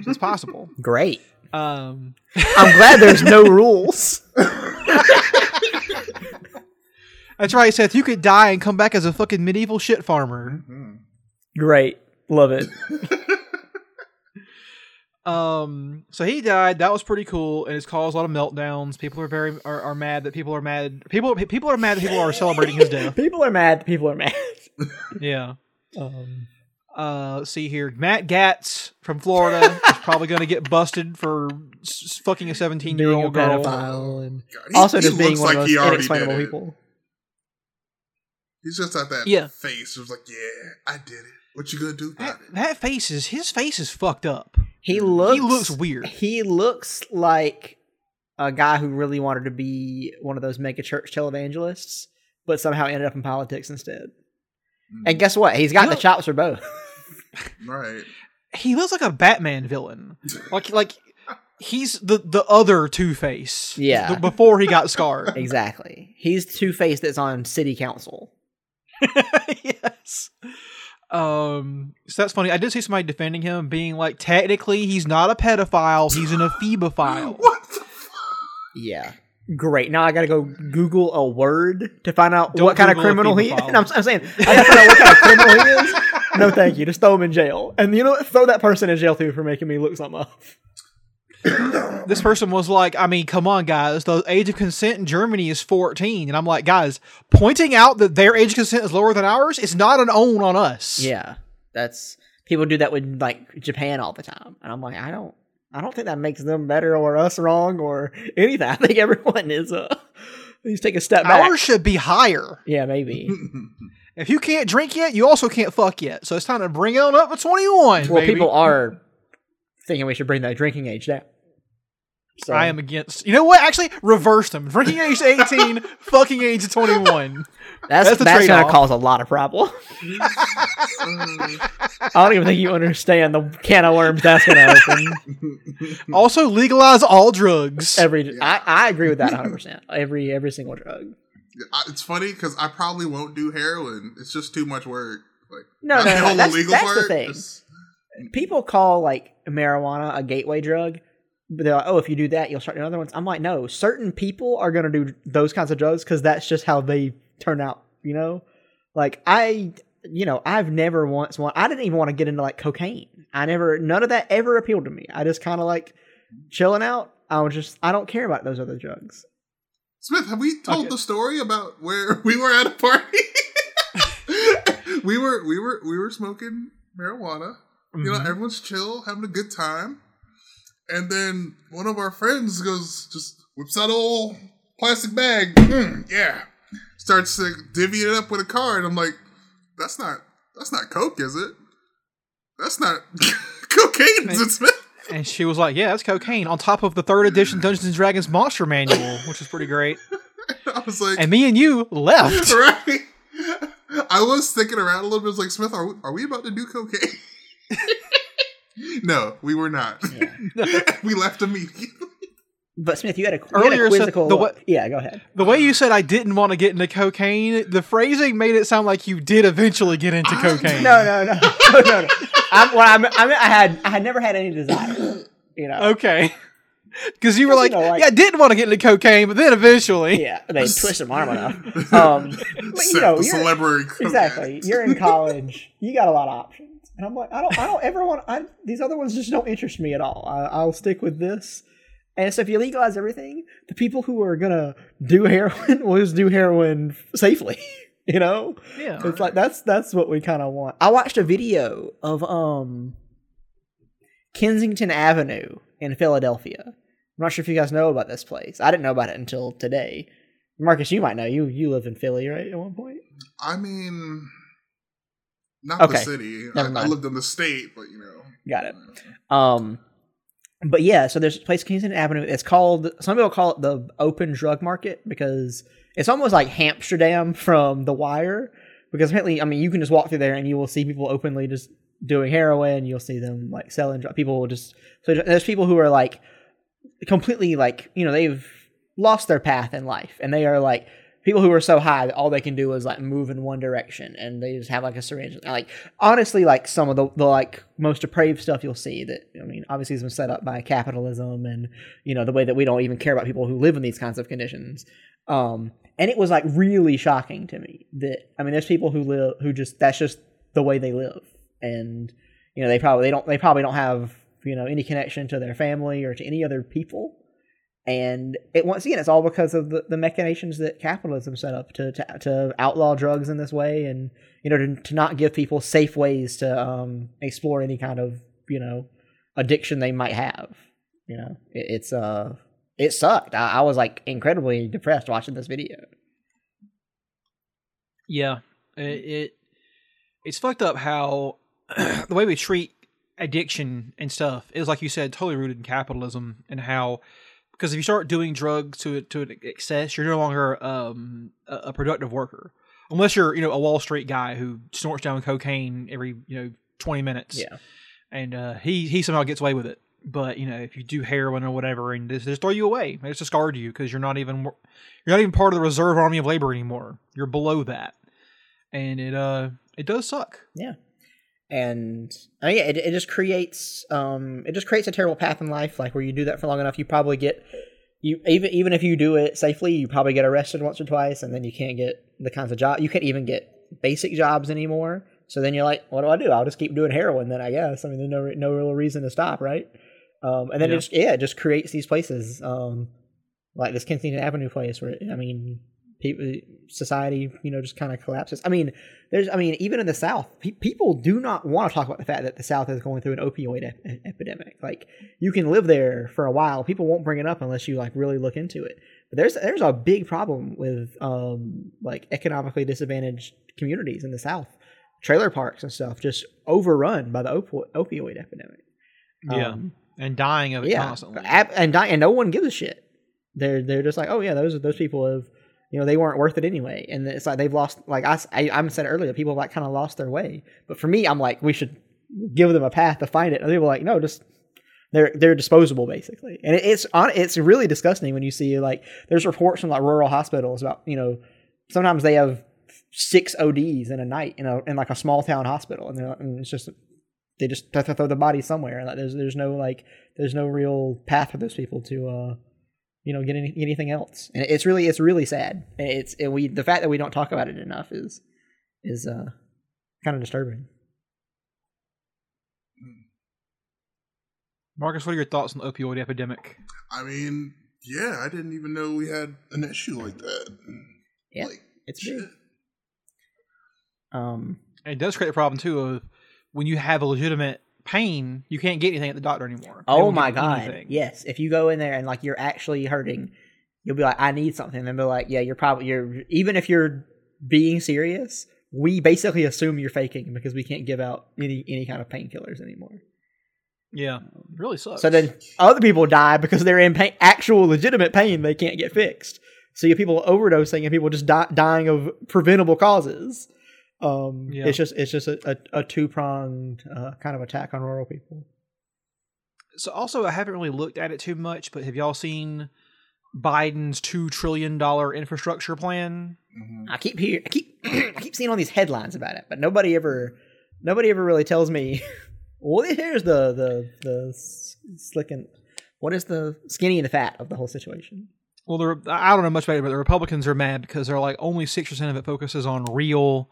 It's possible. Great. Um, I'm glad there's no rules. that's right, Seth. You could die and come back as a fucking medieval shit farmer. Great. Love it. Um, so he died. That was pretty cool, and it's caused a lot of meltdowns. People are very are, are mad that people are mad. People people are mad that people are celebrating his death. People are mad. People are mad. Yeah. Um, Uh, let's see here. Matt Gaetz from Florida is probably going to get busted for s- s- fucking a seventeen-year-old girl. pedophile and God, he- also he just being one like of he the most inexplainable people. He's just at that Yeah. face. It was like, yeah, I did it. What you gonna do about That, it? that face is his face is fucked up. He looks. looks weird. He looks like a guy who really wanted to be one of those mega church televangelists, but somehow ended up in politics instead. And mm. guess what? He's got You the know- chops for both. Right. He looks like a Batman villain. Like like he's the the other Two Face. Yeah. before he got scarred. exactly. He's Two Face that's on city council. yes. Um, so that's funny. I did see somebody defending him, being like, technically, he's not a pedophile; he's an ephebophile. What the Yeah. Great. Now I gotta go Google a word to find out Don't what kind of Google a criminal he is. I'm, I'm saying I gotta find out what kind of criminal he is. No, thank you. Just throw him in jail. And you know what? Throw that person in jail too for making me look something up. This person was like, I mean, come on, guys. The age of consent in Germany is 14. And I'm like, guys, pointing out that their age of consent is lower than ours is not an own on us. Yeah, that's people do that with like Japan all the time, and I'm like, I don't, I don't think that makes them better or us wrong or anything. I think everyone is uh, needs to take a step back. Ours should be higher. yeah, maybe. If you can't drink yet, you also can't fuck yet. So it's time to bring it on up to 21. well, baby. people are thinking we should bring the drinking age down. So I am against. You know what? Actually, reverse them. Drinking age 18, fucking age 21. That's that's that's, gonna cause a lot of problems. Mm-hmm. I don't even think you understand the can of worms that's gonna open. Also, legalize all drugs. Every I, I agree with that 100. percent Every every single drug. It's funny because I probably won't do heroin. It's just too much work. Like No, not no, no, whole that's- illegal that's the thing. just- people call like marijuana a gateway drug but they're like oh if you do that you'll start doing other ones i'm like no certain people are going to do those kinds of drugs because that's just how they turn out you know like i you know i've never once want i didn't even want to get into like cocaine i never none of that ever appealed to me i just kind of like chilling out i was just i don't care about those other drugs Smith, have we told Okay. the story about where we were at a party? we were we were we were smoking marijuana. You know, Mhm. everyone's chill, having a good time. And then one of our friends goes, just whips out a little plastic bag. Mm, yeah. Starts to divvy it up with a card. I'm like, that's not that's not coke, is it? That's not cocaine, is it, Smith? And she was like, "Yeah, that's cocaine on top of the third edition Dungeons and Dragons Monster Manual, which is pretty great." I was like, And me and you left. right? I was thinking around a little bit. I was like, Smith, are we, are we about to do cocaine? no, we were not. we left immediately. but smith you had a, you Earlier, had a Seth, quizzical the what- yeah go ahead The way you said I didn't want to get into cocaine, the phrasing made it sound like you did eventually get into cocaine. no no no no no, no. I'm, well, I'm, I, mean, I had I had never had any desire you know Okay. Because you were like, you know, like- yeah, I didn't want to get into cocaine, but then eventually. Yeah, they twist their arm enough. Um, but you know, you're, celebrity. exactly. You're in college. You got a lot of options, and I'm like, I don't, I don't ever want. I, these other ones just don't interest me at all. I, I'll stick with this. And so, if you legalize everything, the people who are gonna do heroin will just do heroin safely. You know, Yeah. it's like that's that's what we kind of want. I watched a video of um Kensington Avenue in Philadelphia. I'm not sure if you guys know about this place. I didn't know about it until today. Marcus, you might know. You you lived in Philly, right? At one point. I mean, not Okay, the city. I, I lived in the state, but you know. Got it. Um, but yeah, so there's a place Kensington Avenue. It's called. Some people call it the open drug market because it's almost like Amsterdam from The Wire. Because apparently, I mean, you can just walk through there and you will see people openly just doing heroin. You'll see them like selling. dr- People will just. So there's people who are like completely like you know they've lost their path in life and they are like people who are so high that all they can do is like move in one direction and they just have like a syringe like honestly like some of the, the like most depraved stuff you'll see that i mean obviously has been set up by capitalism and you know the way that we don't even care about people who live in these kinds of conditions. Um and it was like really shocking to me that i mean there's people who live who just that's just the way they live. And you know they probably they don't they probably don't have you know any connection to their family or to any other people and it once again it's all because of the, the machinations that capitalism set up to, to to outlaw drugs in this way and you know to, to not give people safe ways to um explore any kind of you know addiction they might have. You know it, it's uh it sucked. I, I was like incredibly depressed watching this video. Yeah, it, it it's fucked up how the way we treat addiction and stuff is like you said, totally rooted in capitalism and how because if you start doing drugs to to an excess, you're no longer um, a, productive worker unless you're you know a Wall Street guy who snorts down cocaine every you know twenty minutes. yeah and uh, he he somehow gets away with it. But you know, if you do heroin or whatever, and they just throw you away, they just discard you because you're not even you're not even part of the reserve army of labor anymore. You're below that, and it uh it does suck. Yeah. And uh, yeah, it, it just creates um it just creates a terrible path in life. Like where you do that for long enough, you probably get you even even if you do it safely, you probably get arrested once or twice, and then you can't get the kinds of job you can't even get basic jobs anymore. So then you're like, what do I do? I'll just keep doing heroin then, I guess. I mean, there's no no real reason to stop, right? Um, and then Yeah. it just yeah, it just creates these places, um, like this Kensington Avenue place, where I mean, people, society, you know, just kind of collapses. I mean, there's, I mean, even in the South, pe- people do not want to talk about the fact that the South is going through an opioid ep- epidemic. Like, you can live there for a while, people won't bring it up unless you like really look into it. But there's there's a big problem with um like economically disadvantaged communities in the South, trailer parks and stuff, just overrun by the opo- opioid epidemic. Yeah, Um, and dying of it yeah, constantly. ab- and di- and no one gives a shit. They're they're just like, oh yeah, those those people have, you know, they weren't worth it anyway, and it's like they've lost. Like I I, I said earlier, people like kind of lost their way. But for me, I'm like, we should give them a path to find it. And people like, no, just they're they're disposable basically, and it, it's on. It's really disgusting when you see like there's reports from like rural hospitals about you know sometimes they have six ODs in a night in a in like a small town hospital, and, and it's just they just have to throw the body somewhere. And like there's there's no like there's no real path for those people to uh you know get any, anything else, and it's really it's really sad. And It's and we the fact that we don't talk about it enough is is uh kind of disturbing. Marcus, what are your thoughts on the opioid epidemic? I mean, yeah, I didn't even know we had an issue like that. Yeah, Like, it's shit. big. Um, it does create a problem too of when you have a legitimate pain, you can't get anything at the doctor anymore. Oh my god! anything. Yes, if you go in there and like you're actually hurting, you'll be like, "I need something," and they'll be like, "Yeah, you're probably you're even if you're being serious, we basically assume you're faking because we can't give out any any kind of painkillers anymore." Yeah, um, really sucks. So then other people die because they're in pain, actual legitimate pain they can't get fixed. So you have people overdosing and people just die, dying of preventable causes. Um, Yeah. It's just it's just a, a, a two pronged uh, kind of attack on rural people. So also, I haven't really looked at it too much, but have y'all seen Biden's two trillion dollar infrastructure plan? I keep hear I keep I keep seeing all these headlines about it, but nobody ever nobody ever really tells me. Well, here's the the the s- slick and what is the skinny and the fat of the whole situation. Well, the, I don't know much about it, but the Republicans are mad because they're like only six percent of it focuses on real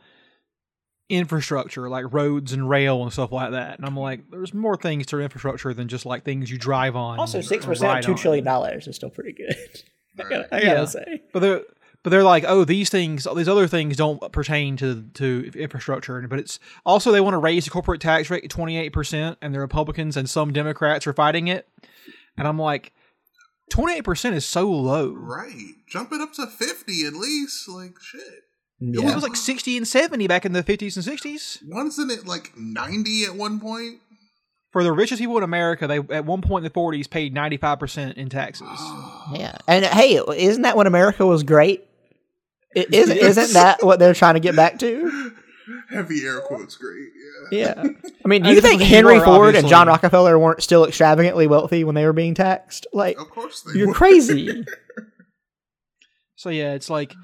infrastructure, like roads and rail and stuff like that. And I'm like, there's more things to infrastructure than just like things you drive on. Also, six percent ride of two dollars is still pretty good. I gotta, I gotta Yeah. say. But they're but they're like, oh, these things, all these other things don't pertain to to infrastructure. But it's also they want to raise the corporate tax rate to twenty eight percent, and the Republicans and some Democrats are fighting it. And I'm like, twenty eight percent is so low. Right. Jump it up to 50 at least. Like, shit. It was like sixty and seventy back in the fifties and sixties. Wasn't it like 90 at one point? For the richest people in America, they at one point in the forties paid ninety five percent in taxes. Yeah, and hey, isn't that when America was great? I- Isn't isn't that what they're trying to get back to? Heavy air quotes, great. Yeah. Yeah, I mean, do you think it's when you Henry are, Ford and John. Rockefeller weren't still extravagantly wealthy when they were being taxed? Like, Of course they you're were. crazy. So yeah, it's like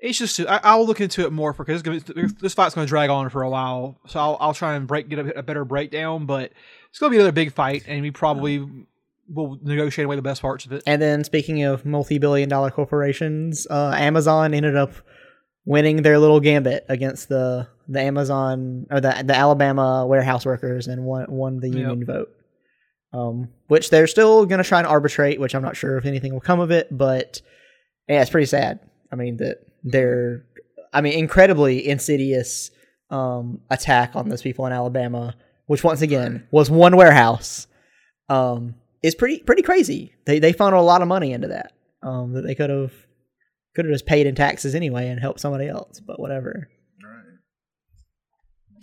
it's just I, I'll look into it more for because this fight's going to drag on for a while. So I'll I'll try and break get a, a better breakdown, but it's going to be another big fight, and we probably will negotiate away the best parts of it. And then, speaking of multi-billion-dollar corporations, uh, Amazon ended up winning their little gambit against the the Amazon or the the Alabama warehouse workers and won won the Yep. union vote. Um, which they're still going to try and arbitrate, which I'm not sure if anything will come of it, but yeah, it's pretty sad. I mean that they're, I mean, incredibly insidious um, attack on those people in Alabama, which once again was one warehouse. Um, is pretty pretty crazy. They they funneled a lot of money into that. Um, that they could have could have just paid in taxes anyway and helped somebody else, but whatever.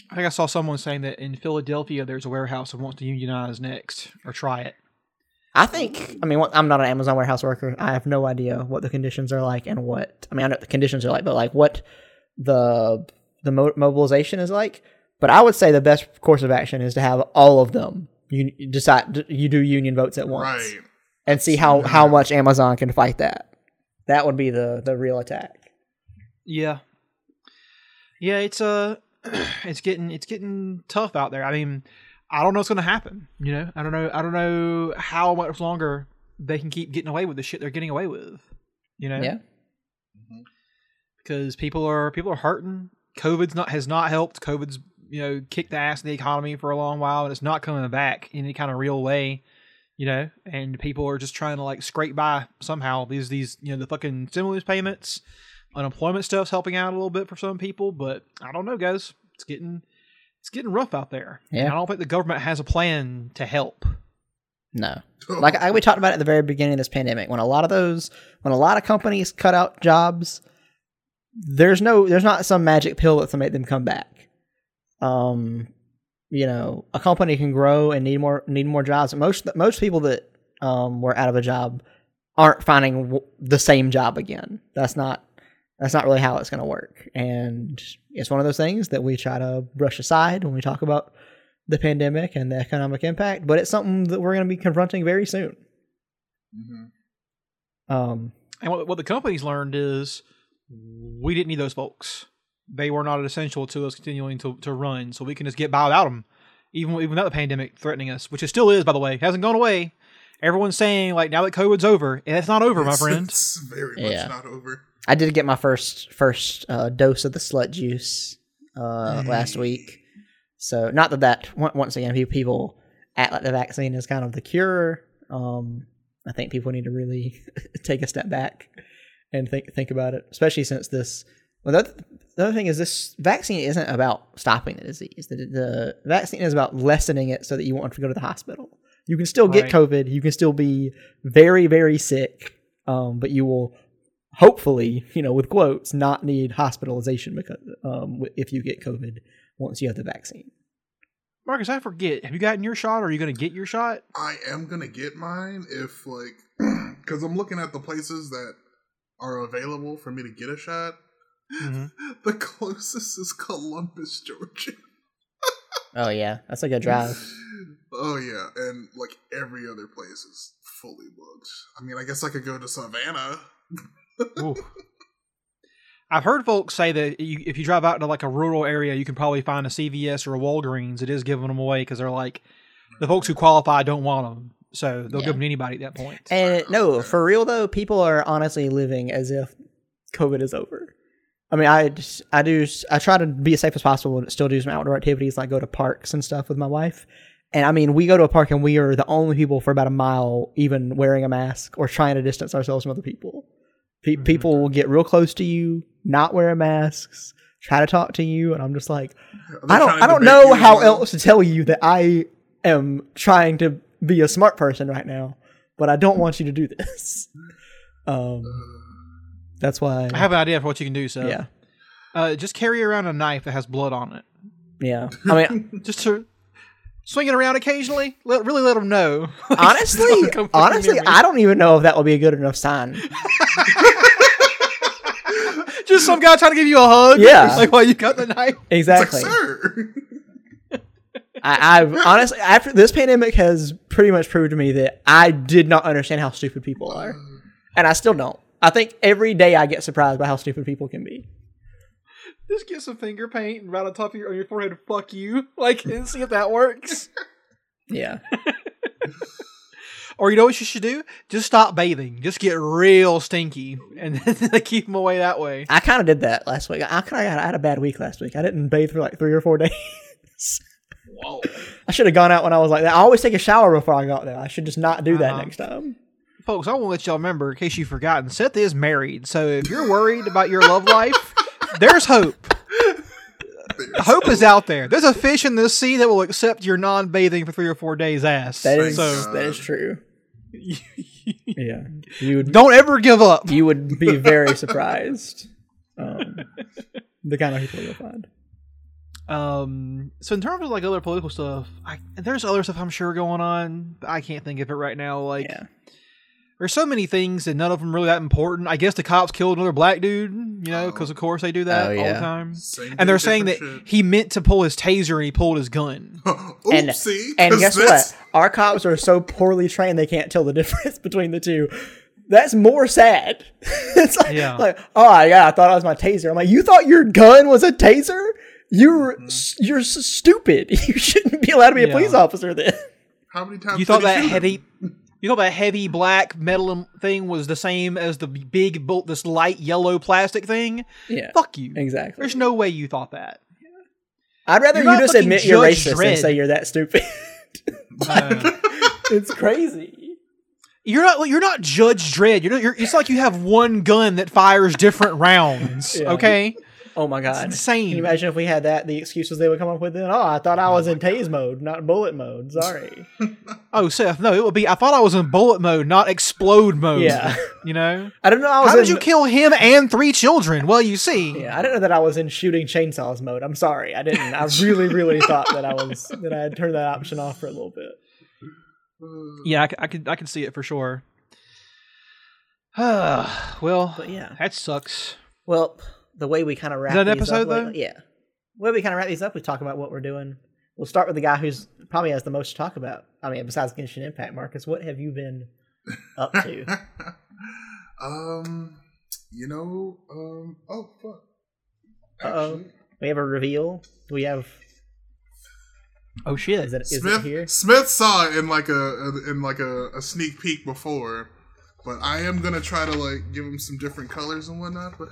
I think I saw someone saying that in Philadelphia there's a warehouse that wants to unionize next or try it. I think. I mean, I'm not an Amazon warehouse worker. I have no idea what the conditions are like and what. I mean, I know what the conditions are like, but like what the the mo- mobilization is like. But I would say the best course of action is to have all of them. You you decide you do union votes at once Right. and see how how much Amazon can fight that. That would be the the real attack. Yeah, yeah, it's uh it's getting it's getting tough out there. I mean, I don't know what's going to happen. You know, I don't know. I don't know how much longer they can keep getting away with the shit they're getting away with. You know, Yeah. Mm-hmm. because people are people are hurting. COVID's not has not helped. COVID's you know kicked the ass in the economy for a long while, and it's not coming back in any kind of real way. you know, and people are just trying to like scrape by somehow. These these you know the fucking stimulus payments, unemployment stuff's helping out a little bit for some people, but I don't know, guys. It's getting it's getting rough out there. And Yeah. I don't think the government has a plan to help. No. Like I, we talked about at the very beginning of this pandemic, when a lot of those, when a lot of companies cut out jobs, there's no, there's not some magic pill that's going to make them come back. Um, you know, a company can grow and need more, need more jobs. Most, most people that um were out of a job aren't finding w- the same job again. That's not, that's not really how it's going to work. And it's one of those things that we try to brush aside when we talk about the pandemic and the economic impact, but it's something that we're going to be confronting very soon. Mhm. Um, And what, what the companies learned is we didn't need those folks. They were not essential to us continuing to, to run, so we can just get by without them, even even without the pandemic threatening us, which it still is, by the way, It hasn't gone away. Everyone's saying like now that COVID's over, and it's not over, my friend. It's very Yeah. much not over. I did get my first first uh, dose of the slut juice uh, last week. So not that that once again pe- people act like the vaccine is kind of the cure. Um, I think people need to really take a step back and think think about it, especially since this. Well, the, other- the other thing is this vaccine isn't about stopping the disease. The, the vaccine is about lessening it so that you won't have to go to the hospital. You can still get Right. COVID. You can still be very very sick, um, but you will hopefully, you know, with quotes, not need hospitalization because um, if you get COVID once you have the vaccine. Marcus, I forget. Have you gotten your shot? Or are you going to get your shot? I am gonna get mine if like because I'm looking at the places that are available for me to get a shot. Mhm. The closest is Columbus, Georgia. Oh yeah, that's like a good drive. Oh yeah, and like every other place is fully booked. I mean, I guess I could go to Savannah. Ooh. I've heard folks say that you, if you drive out to like a rural area, you can probably find a CVS or a Walgreens. It is giving them away because they're like the folks who qualify don't want them, so they'll Yeah. give them to anybody at that point. And no, for real though, people are honestly living as if COVID is over. I mean, I just, I do s- I try to be as safe as possible and still do some outdoor activities like go to parks and stuff with my wife. And I mean, we go to a park and we are the only people for about a mile even wearing a mask or trying to distance ourselves from other people. Pe- People will get real close to you, not wearing masks, try to talk to you, and I'm just like, I don't I don't know how else to tell you that I am trying to be a smart person right now, but I don't want you to do this. Um, that's why. I have an idea for what you can do. So yeah, uh, just carry around a knife that has blood on it, yeah. I mean, just to swing it around occasionally. Let, really let them know. honestly, come fucking honestly. I don't even know if that will be a good enough sign. just some guy trying to give you a hug. Yeah. like while you got the knife. It's like, Exactly. sir. I, I've honestly after this pandemic has pretty much proved to me that I did not understand how stupid people are, and I still don't. I think every day I get surprised by how stupid people can be. Just get some finger paint and right on top of your on your forehead. Fuck you, like and see if that works. Yeah. Or you know what you should do? Just stop bathing. Just get real stinky and then keep them away that way. I kind of did that last week. I kind of I had a bad week last week. I didn't bathe for like three or four days. Whoa. I should have gone out when I was like that. I always take a shower before I go out there. I should just not do that Uh-huh. next time. Folks, I want to let y'all remember, in case you've forgotten, Seth is married. So if you're worried about your love life, there's hope. Hope is out there. There's a fish in the sea that will accept your non-bathing for three or four days ass. That is so that is true. yeah, you would don't ever give up. you would be very surprised. Um, the kind of people you'll find. Um, so in terms of like other political stuff, I, there's other stuff I'm sure going on. but I can't think of it right now. Like, Yeah. There's so many things and none of them really that important. I guess the cops killed another black dude, you know, because oh. of course they do that Oh, all the time. Same And they're saying that different he meant to pull his taser and he pulled his gun. shit. And Oopsie. and 'cause guess that's- what? Our cops are so poorly trained they can't tell the difference between the two. That's more sad. it's like, Yeah. like, oh yeah, I thought it was my taser. I'm like, you thought your gun was a taser? You're mm-hmm. s you're s- stupid. You shouldn't be allowed to be a police officer then. How many times You thought that heavy, you thought that heavy black metal thing was the same as the big, bolt, this light yellow plastic thing? Yeah, Fuck you. exactly. There's no way you thought that. I'd rather You're you just admit you're racist Dredd. and say you're that stupid. Uh, It's crazy. You're not you're not Judge Dredd. You're, not, you're it's like you have one gun that fires different rounds. Yeah. Okay, Oh my god. insane. Can you imagine if we had that? The excuses they would come up with then. Oh, I thought I was in tase mode, not bullet mode. Sorry. oh, Seth, no, it would be. I thought I was in bullet mode, not explode mode. Yeah. you know. I don't know. I was How in, did you kill him and three children? Well, you see. Yeah, I didn't know that I was in shooting chainsaws mode. I'm sorry, I didn't. I really, really thought that I was that I had turned that option off for a little bit. Yeah, I, c- I could I can see it for sure. well, But yeah. that sucks. Well, the way we kind of wrap that an these episode, up, though? lately- yeah. The way we kind of wrap these up, we talk about what we're doing. We'll start with the guy who's probably has the most to talk about. I mean, besides Genshin Impact, Marcus, what have you been up to? um, you know, um, oh fuck. Uh-oh. We have a reveal. Do we have? Oh shit! Is it is Smith it here? Smith saw it in like a in like a, a sneak peek before, but I am gonna try to like give him some different colors and whatnot. But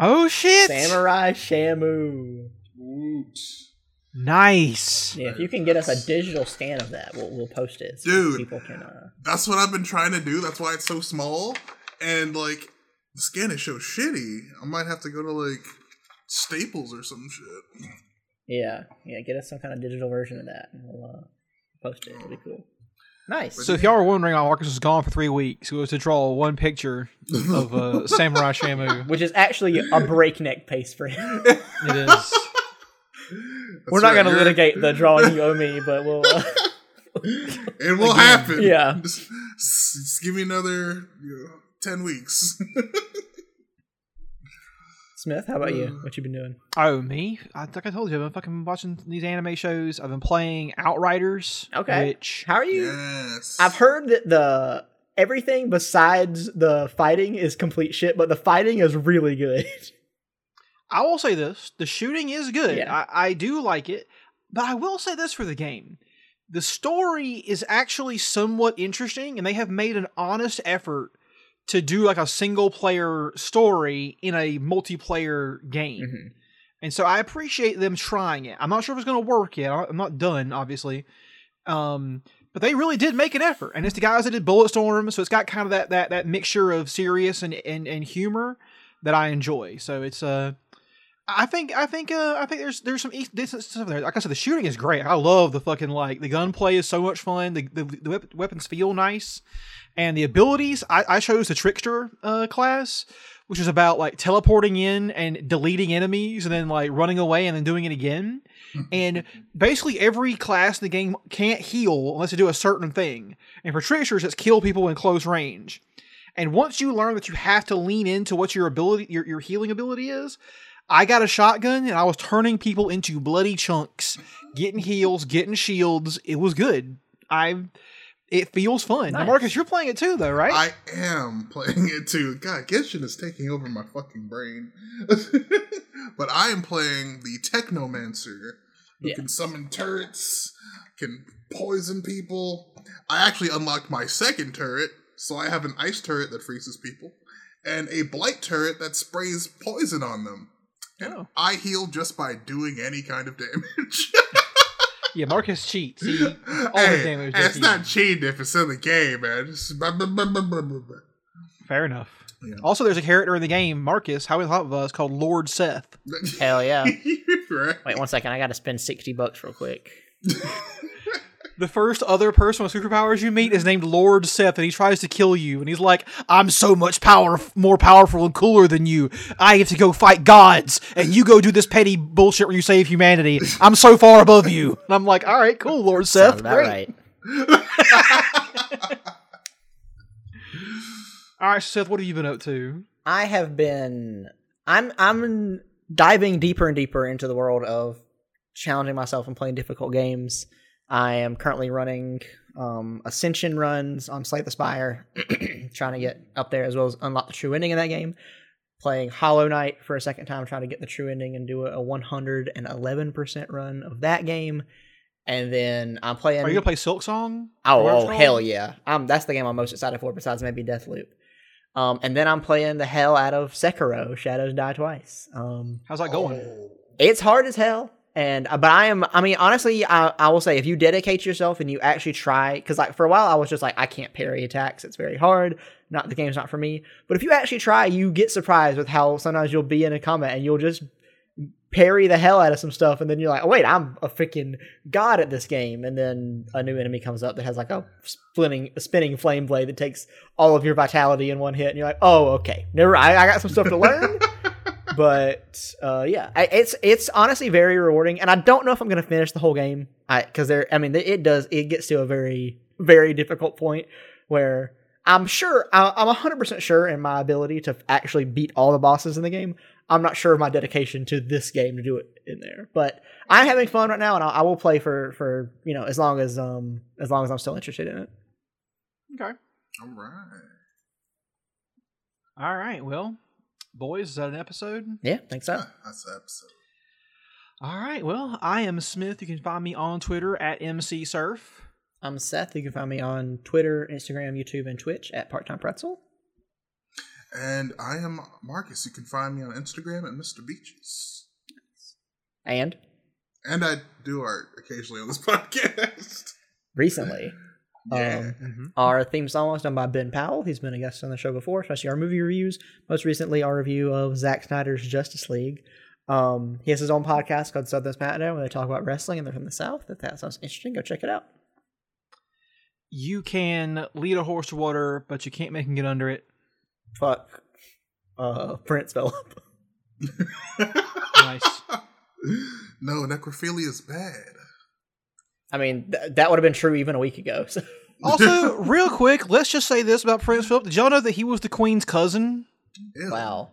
Oh shit! Samurai Shamu. Oops. Nice. Yeah, if you can get us a digital scan of that, we'll we'll post it. so Dude. people can. Uh, That's what I've been trying to do. That's why it's so small. And like the scan is so shitty. I might have to go to like Staples or some shit. yeah, yeah, get us some kind of digital version of that, and we'll uh, post it. It'll be cool. Nice. So if y'all were wondering why Marcus was gone for three weeks, it was to draw one picture of uh, Samurai Shamu. Which is actually a breakneck pace for him. It is. We're not going to litigate the drawing you owe me, but we'll. Uh, It will happen. Yeah. Just, just give me another you know, ten weeks. Smith, how about you? Mm. What you been doing? Oh, me? I think I told you, I've been fucking watching these anime shows. I've been playing Outriders. Okay. Which How are you? yes. I've heard that the everything besides the fighting is complete shit, but the fighting is really good. I will say this: the shooting is good. Yeah. I, I do like it, but I will say this for the game: the story is actually somewhat interesting, and they have made an honest effort to do like a single player story in a multiplayer game. Mm-hmm. And so I appreciate them trying it. I'm not sure if it's going to work yet. I'm not done, obviously. Um, but they really did make an effort, and it's the guys that did Bulletstorm, so it's got kind of that that that mixture of serious and and, and humor that I enjoy. So it's uh, I think I think uh, I think there's there's some decent stuff there. Like I said, the shooting is great. I love the fucking like the gunplay is so much fun. The the, the weapons feel nice, and the abilities. I, I chose the trickster uh, class, which is about like teleporting in and deleting enemies, and then like running away and then doing it again. and basically every class in the game can't heal unless they do a certain thing. And for tricksters, it's kill people in close range. And once you learn that you have to lean into what your ability, your, your healing ability is, I got a shotgun and I was turning people into bloody chunks, getting heals, getting shields. It was good. I, it feels fun. Now, Nice. Marcus, you're playing it too, though, right? I am playing it too. God, Genshin is taking over my fucking brain. but I am playing the Technomancer, who Yeah. can summon turrets, can poison people. I actually unlocked my second turret, so I have an ice turret that freezes people, and a blight turret that sprays poison on them. And Oh. I heal just by doing any kind of damage. yeah, Marcus cheats. He, all the damage. hey, that it's he- not cheating if it's in the game, man. Just blah, blah, blah, blah, blah, blah, blah. Fair enough. Yeah. Also, there's a character in the game, Marcus, how we thought of us, called Lord Seth. Hell yeah! right. Wait one second, I got to spend sixty bucks real quick. The first other person with superpowers you meet is named Lord Seth, and he tries to kill you. And he's like, "I'm so much power, more powerful and cooler than you. I have to go fight gods, and you go do this petty bullshit where you save humanity. I'm so far above you." And I'm like, "All right, cool, Lord Seth, great." right. All right, Seth, what have you been up to? I have been I'm I'm diving deeper and deeper into the world of challenging myself and playing difficult games. I am currently running um, Ascension runs on Slay the Spire, trying to get up there as well as unlock the true ending in that game. Playing Hollow Knight for a second time, trying to get the true ending and do a 111% run of that game. And then I'm playing. Are you gonna play Silksong? Oh, oh hell called? yeah! Um, that's the game I'm most excited for, besides maybe Deathloop. Um, and then I'm playing the hell out of Sekiro: Shadows Die Twice. Um, How's that going? Oh. it's hard as hell, And uh, but I am. I mean, honestly, I, I will say if you dedicate yourself and you actually try, because like for a while I was just like I can't parry attacks. It's very hard. Not the game's not for me. But if you actually try, you get surprised with how sometimes you'll be in a combat and you'll just parry the hell out of some stuff, and then you're like, oh wait, I'm a freaking god at this game. And then a new enemy comes up that has like a spinning a spinning flame blade that takes all of your vitality in one hit, and you're like, oh okay, never. I, I got some stuff to learn. but uh, yeah, I, it's it's honestly very rewarding, and I don't know if I'm gonna finish the whole game. I because there, I mean, it does it gets to a very very difficult point where I'm sure I- I'm 100 percent sure in my ability to actually beat all the bosses in the game. I'm not sure of my dedication to this game to do it in there, but I'm having fun right now, and I, I will play for for you know as long as um as long as I'm still interested in it. Okay. All right. All right. Well, boys, is that an episode? Yeah, think so. That's the episode. All right. Well, I am Smith. You can find me on Twitter at mcsurf. I'm Seth. You can find me on Twitter, Instagram, YouTube, and Twitch at Part Time Pretzel. And I am Marcus. You can find me on Instagram at Mr. Beaches. And And I do art occasionally on this podcast. recently, Yeah. um, our theme song was done by Ben Powell. He's been a guest on the show before, especially our movie reviews. Most recently, our review of Zack Snyder's Justice League. Um, he has his own podcast called Southern's Matinee where they talk about wrestling and they're from the South. If that sounds interesting, go check it out. You can lead a horse to water, but you can't make him get under it. Fuck. Uh, Prince Philip. Nice. no, necrophilia is bad. I mean, th- that would have been true even a week ago. So. also, real quick, let's just say this about Prince Philip. Did y'all know that he was the Queen's cousin? Ew. Wow.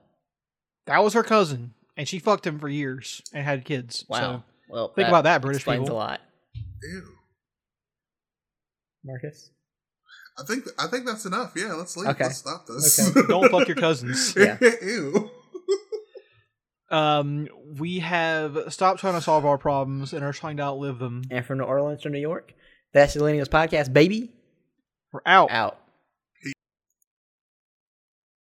That was her cousin, and she fucked him for years and had kids. Wow. So, well, think about that, British explains people. a lot. Ew. Marcus? I think I think that's enough. Yeah, let's leave. Okay. Let's stop this. Okay. don't fuck your cousins. Yeah. Ew. Um, we have stopped trying to solve our problems and are trying to outlive them. And from New Orleans to New York, that's the Millennials Podcast, baby. We're out. Out.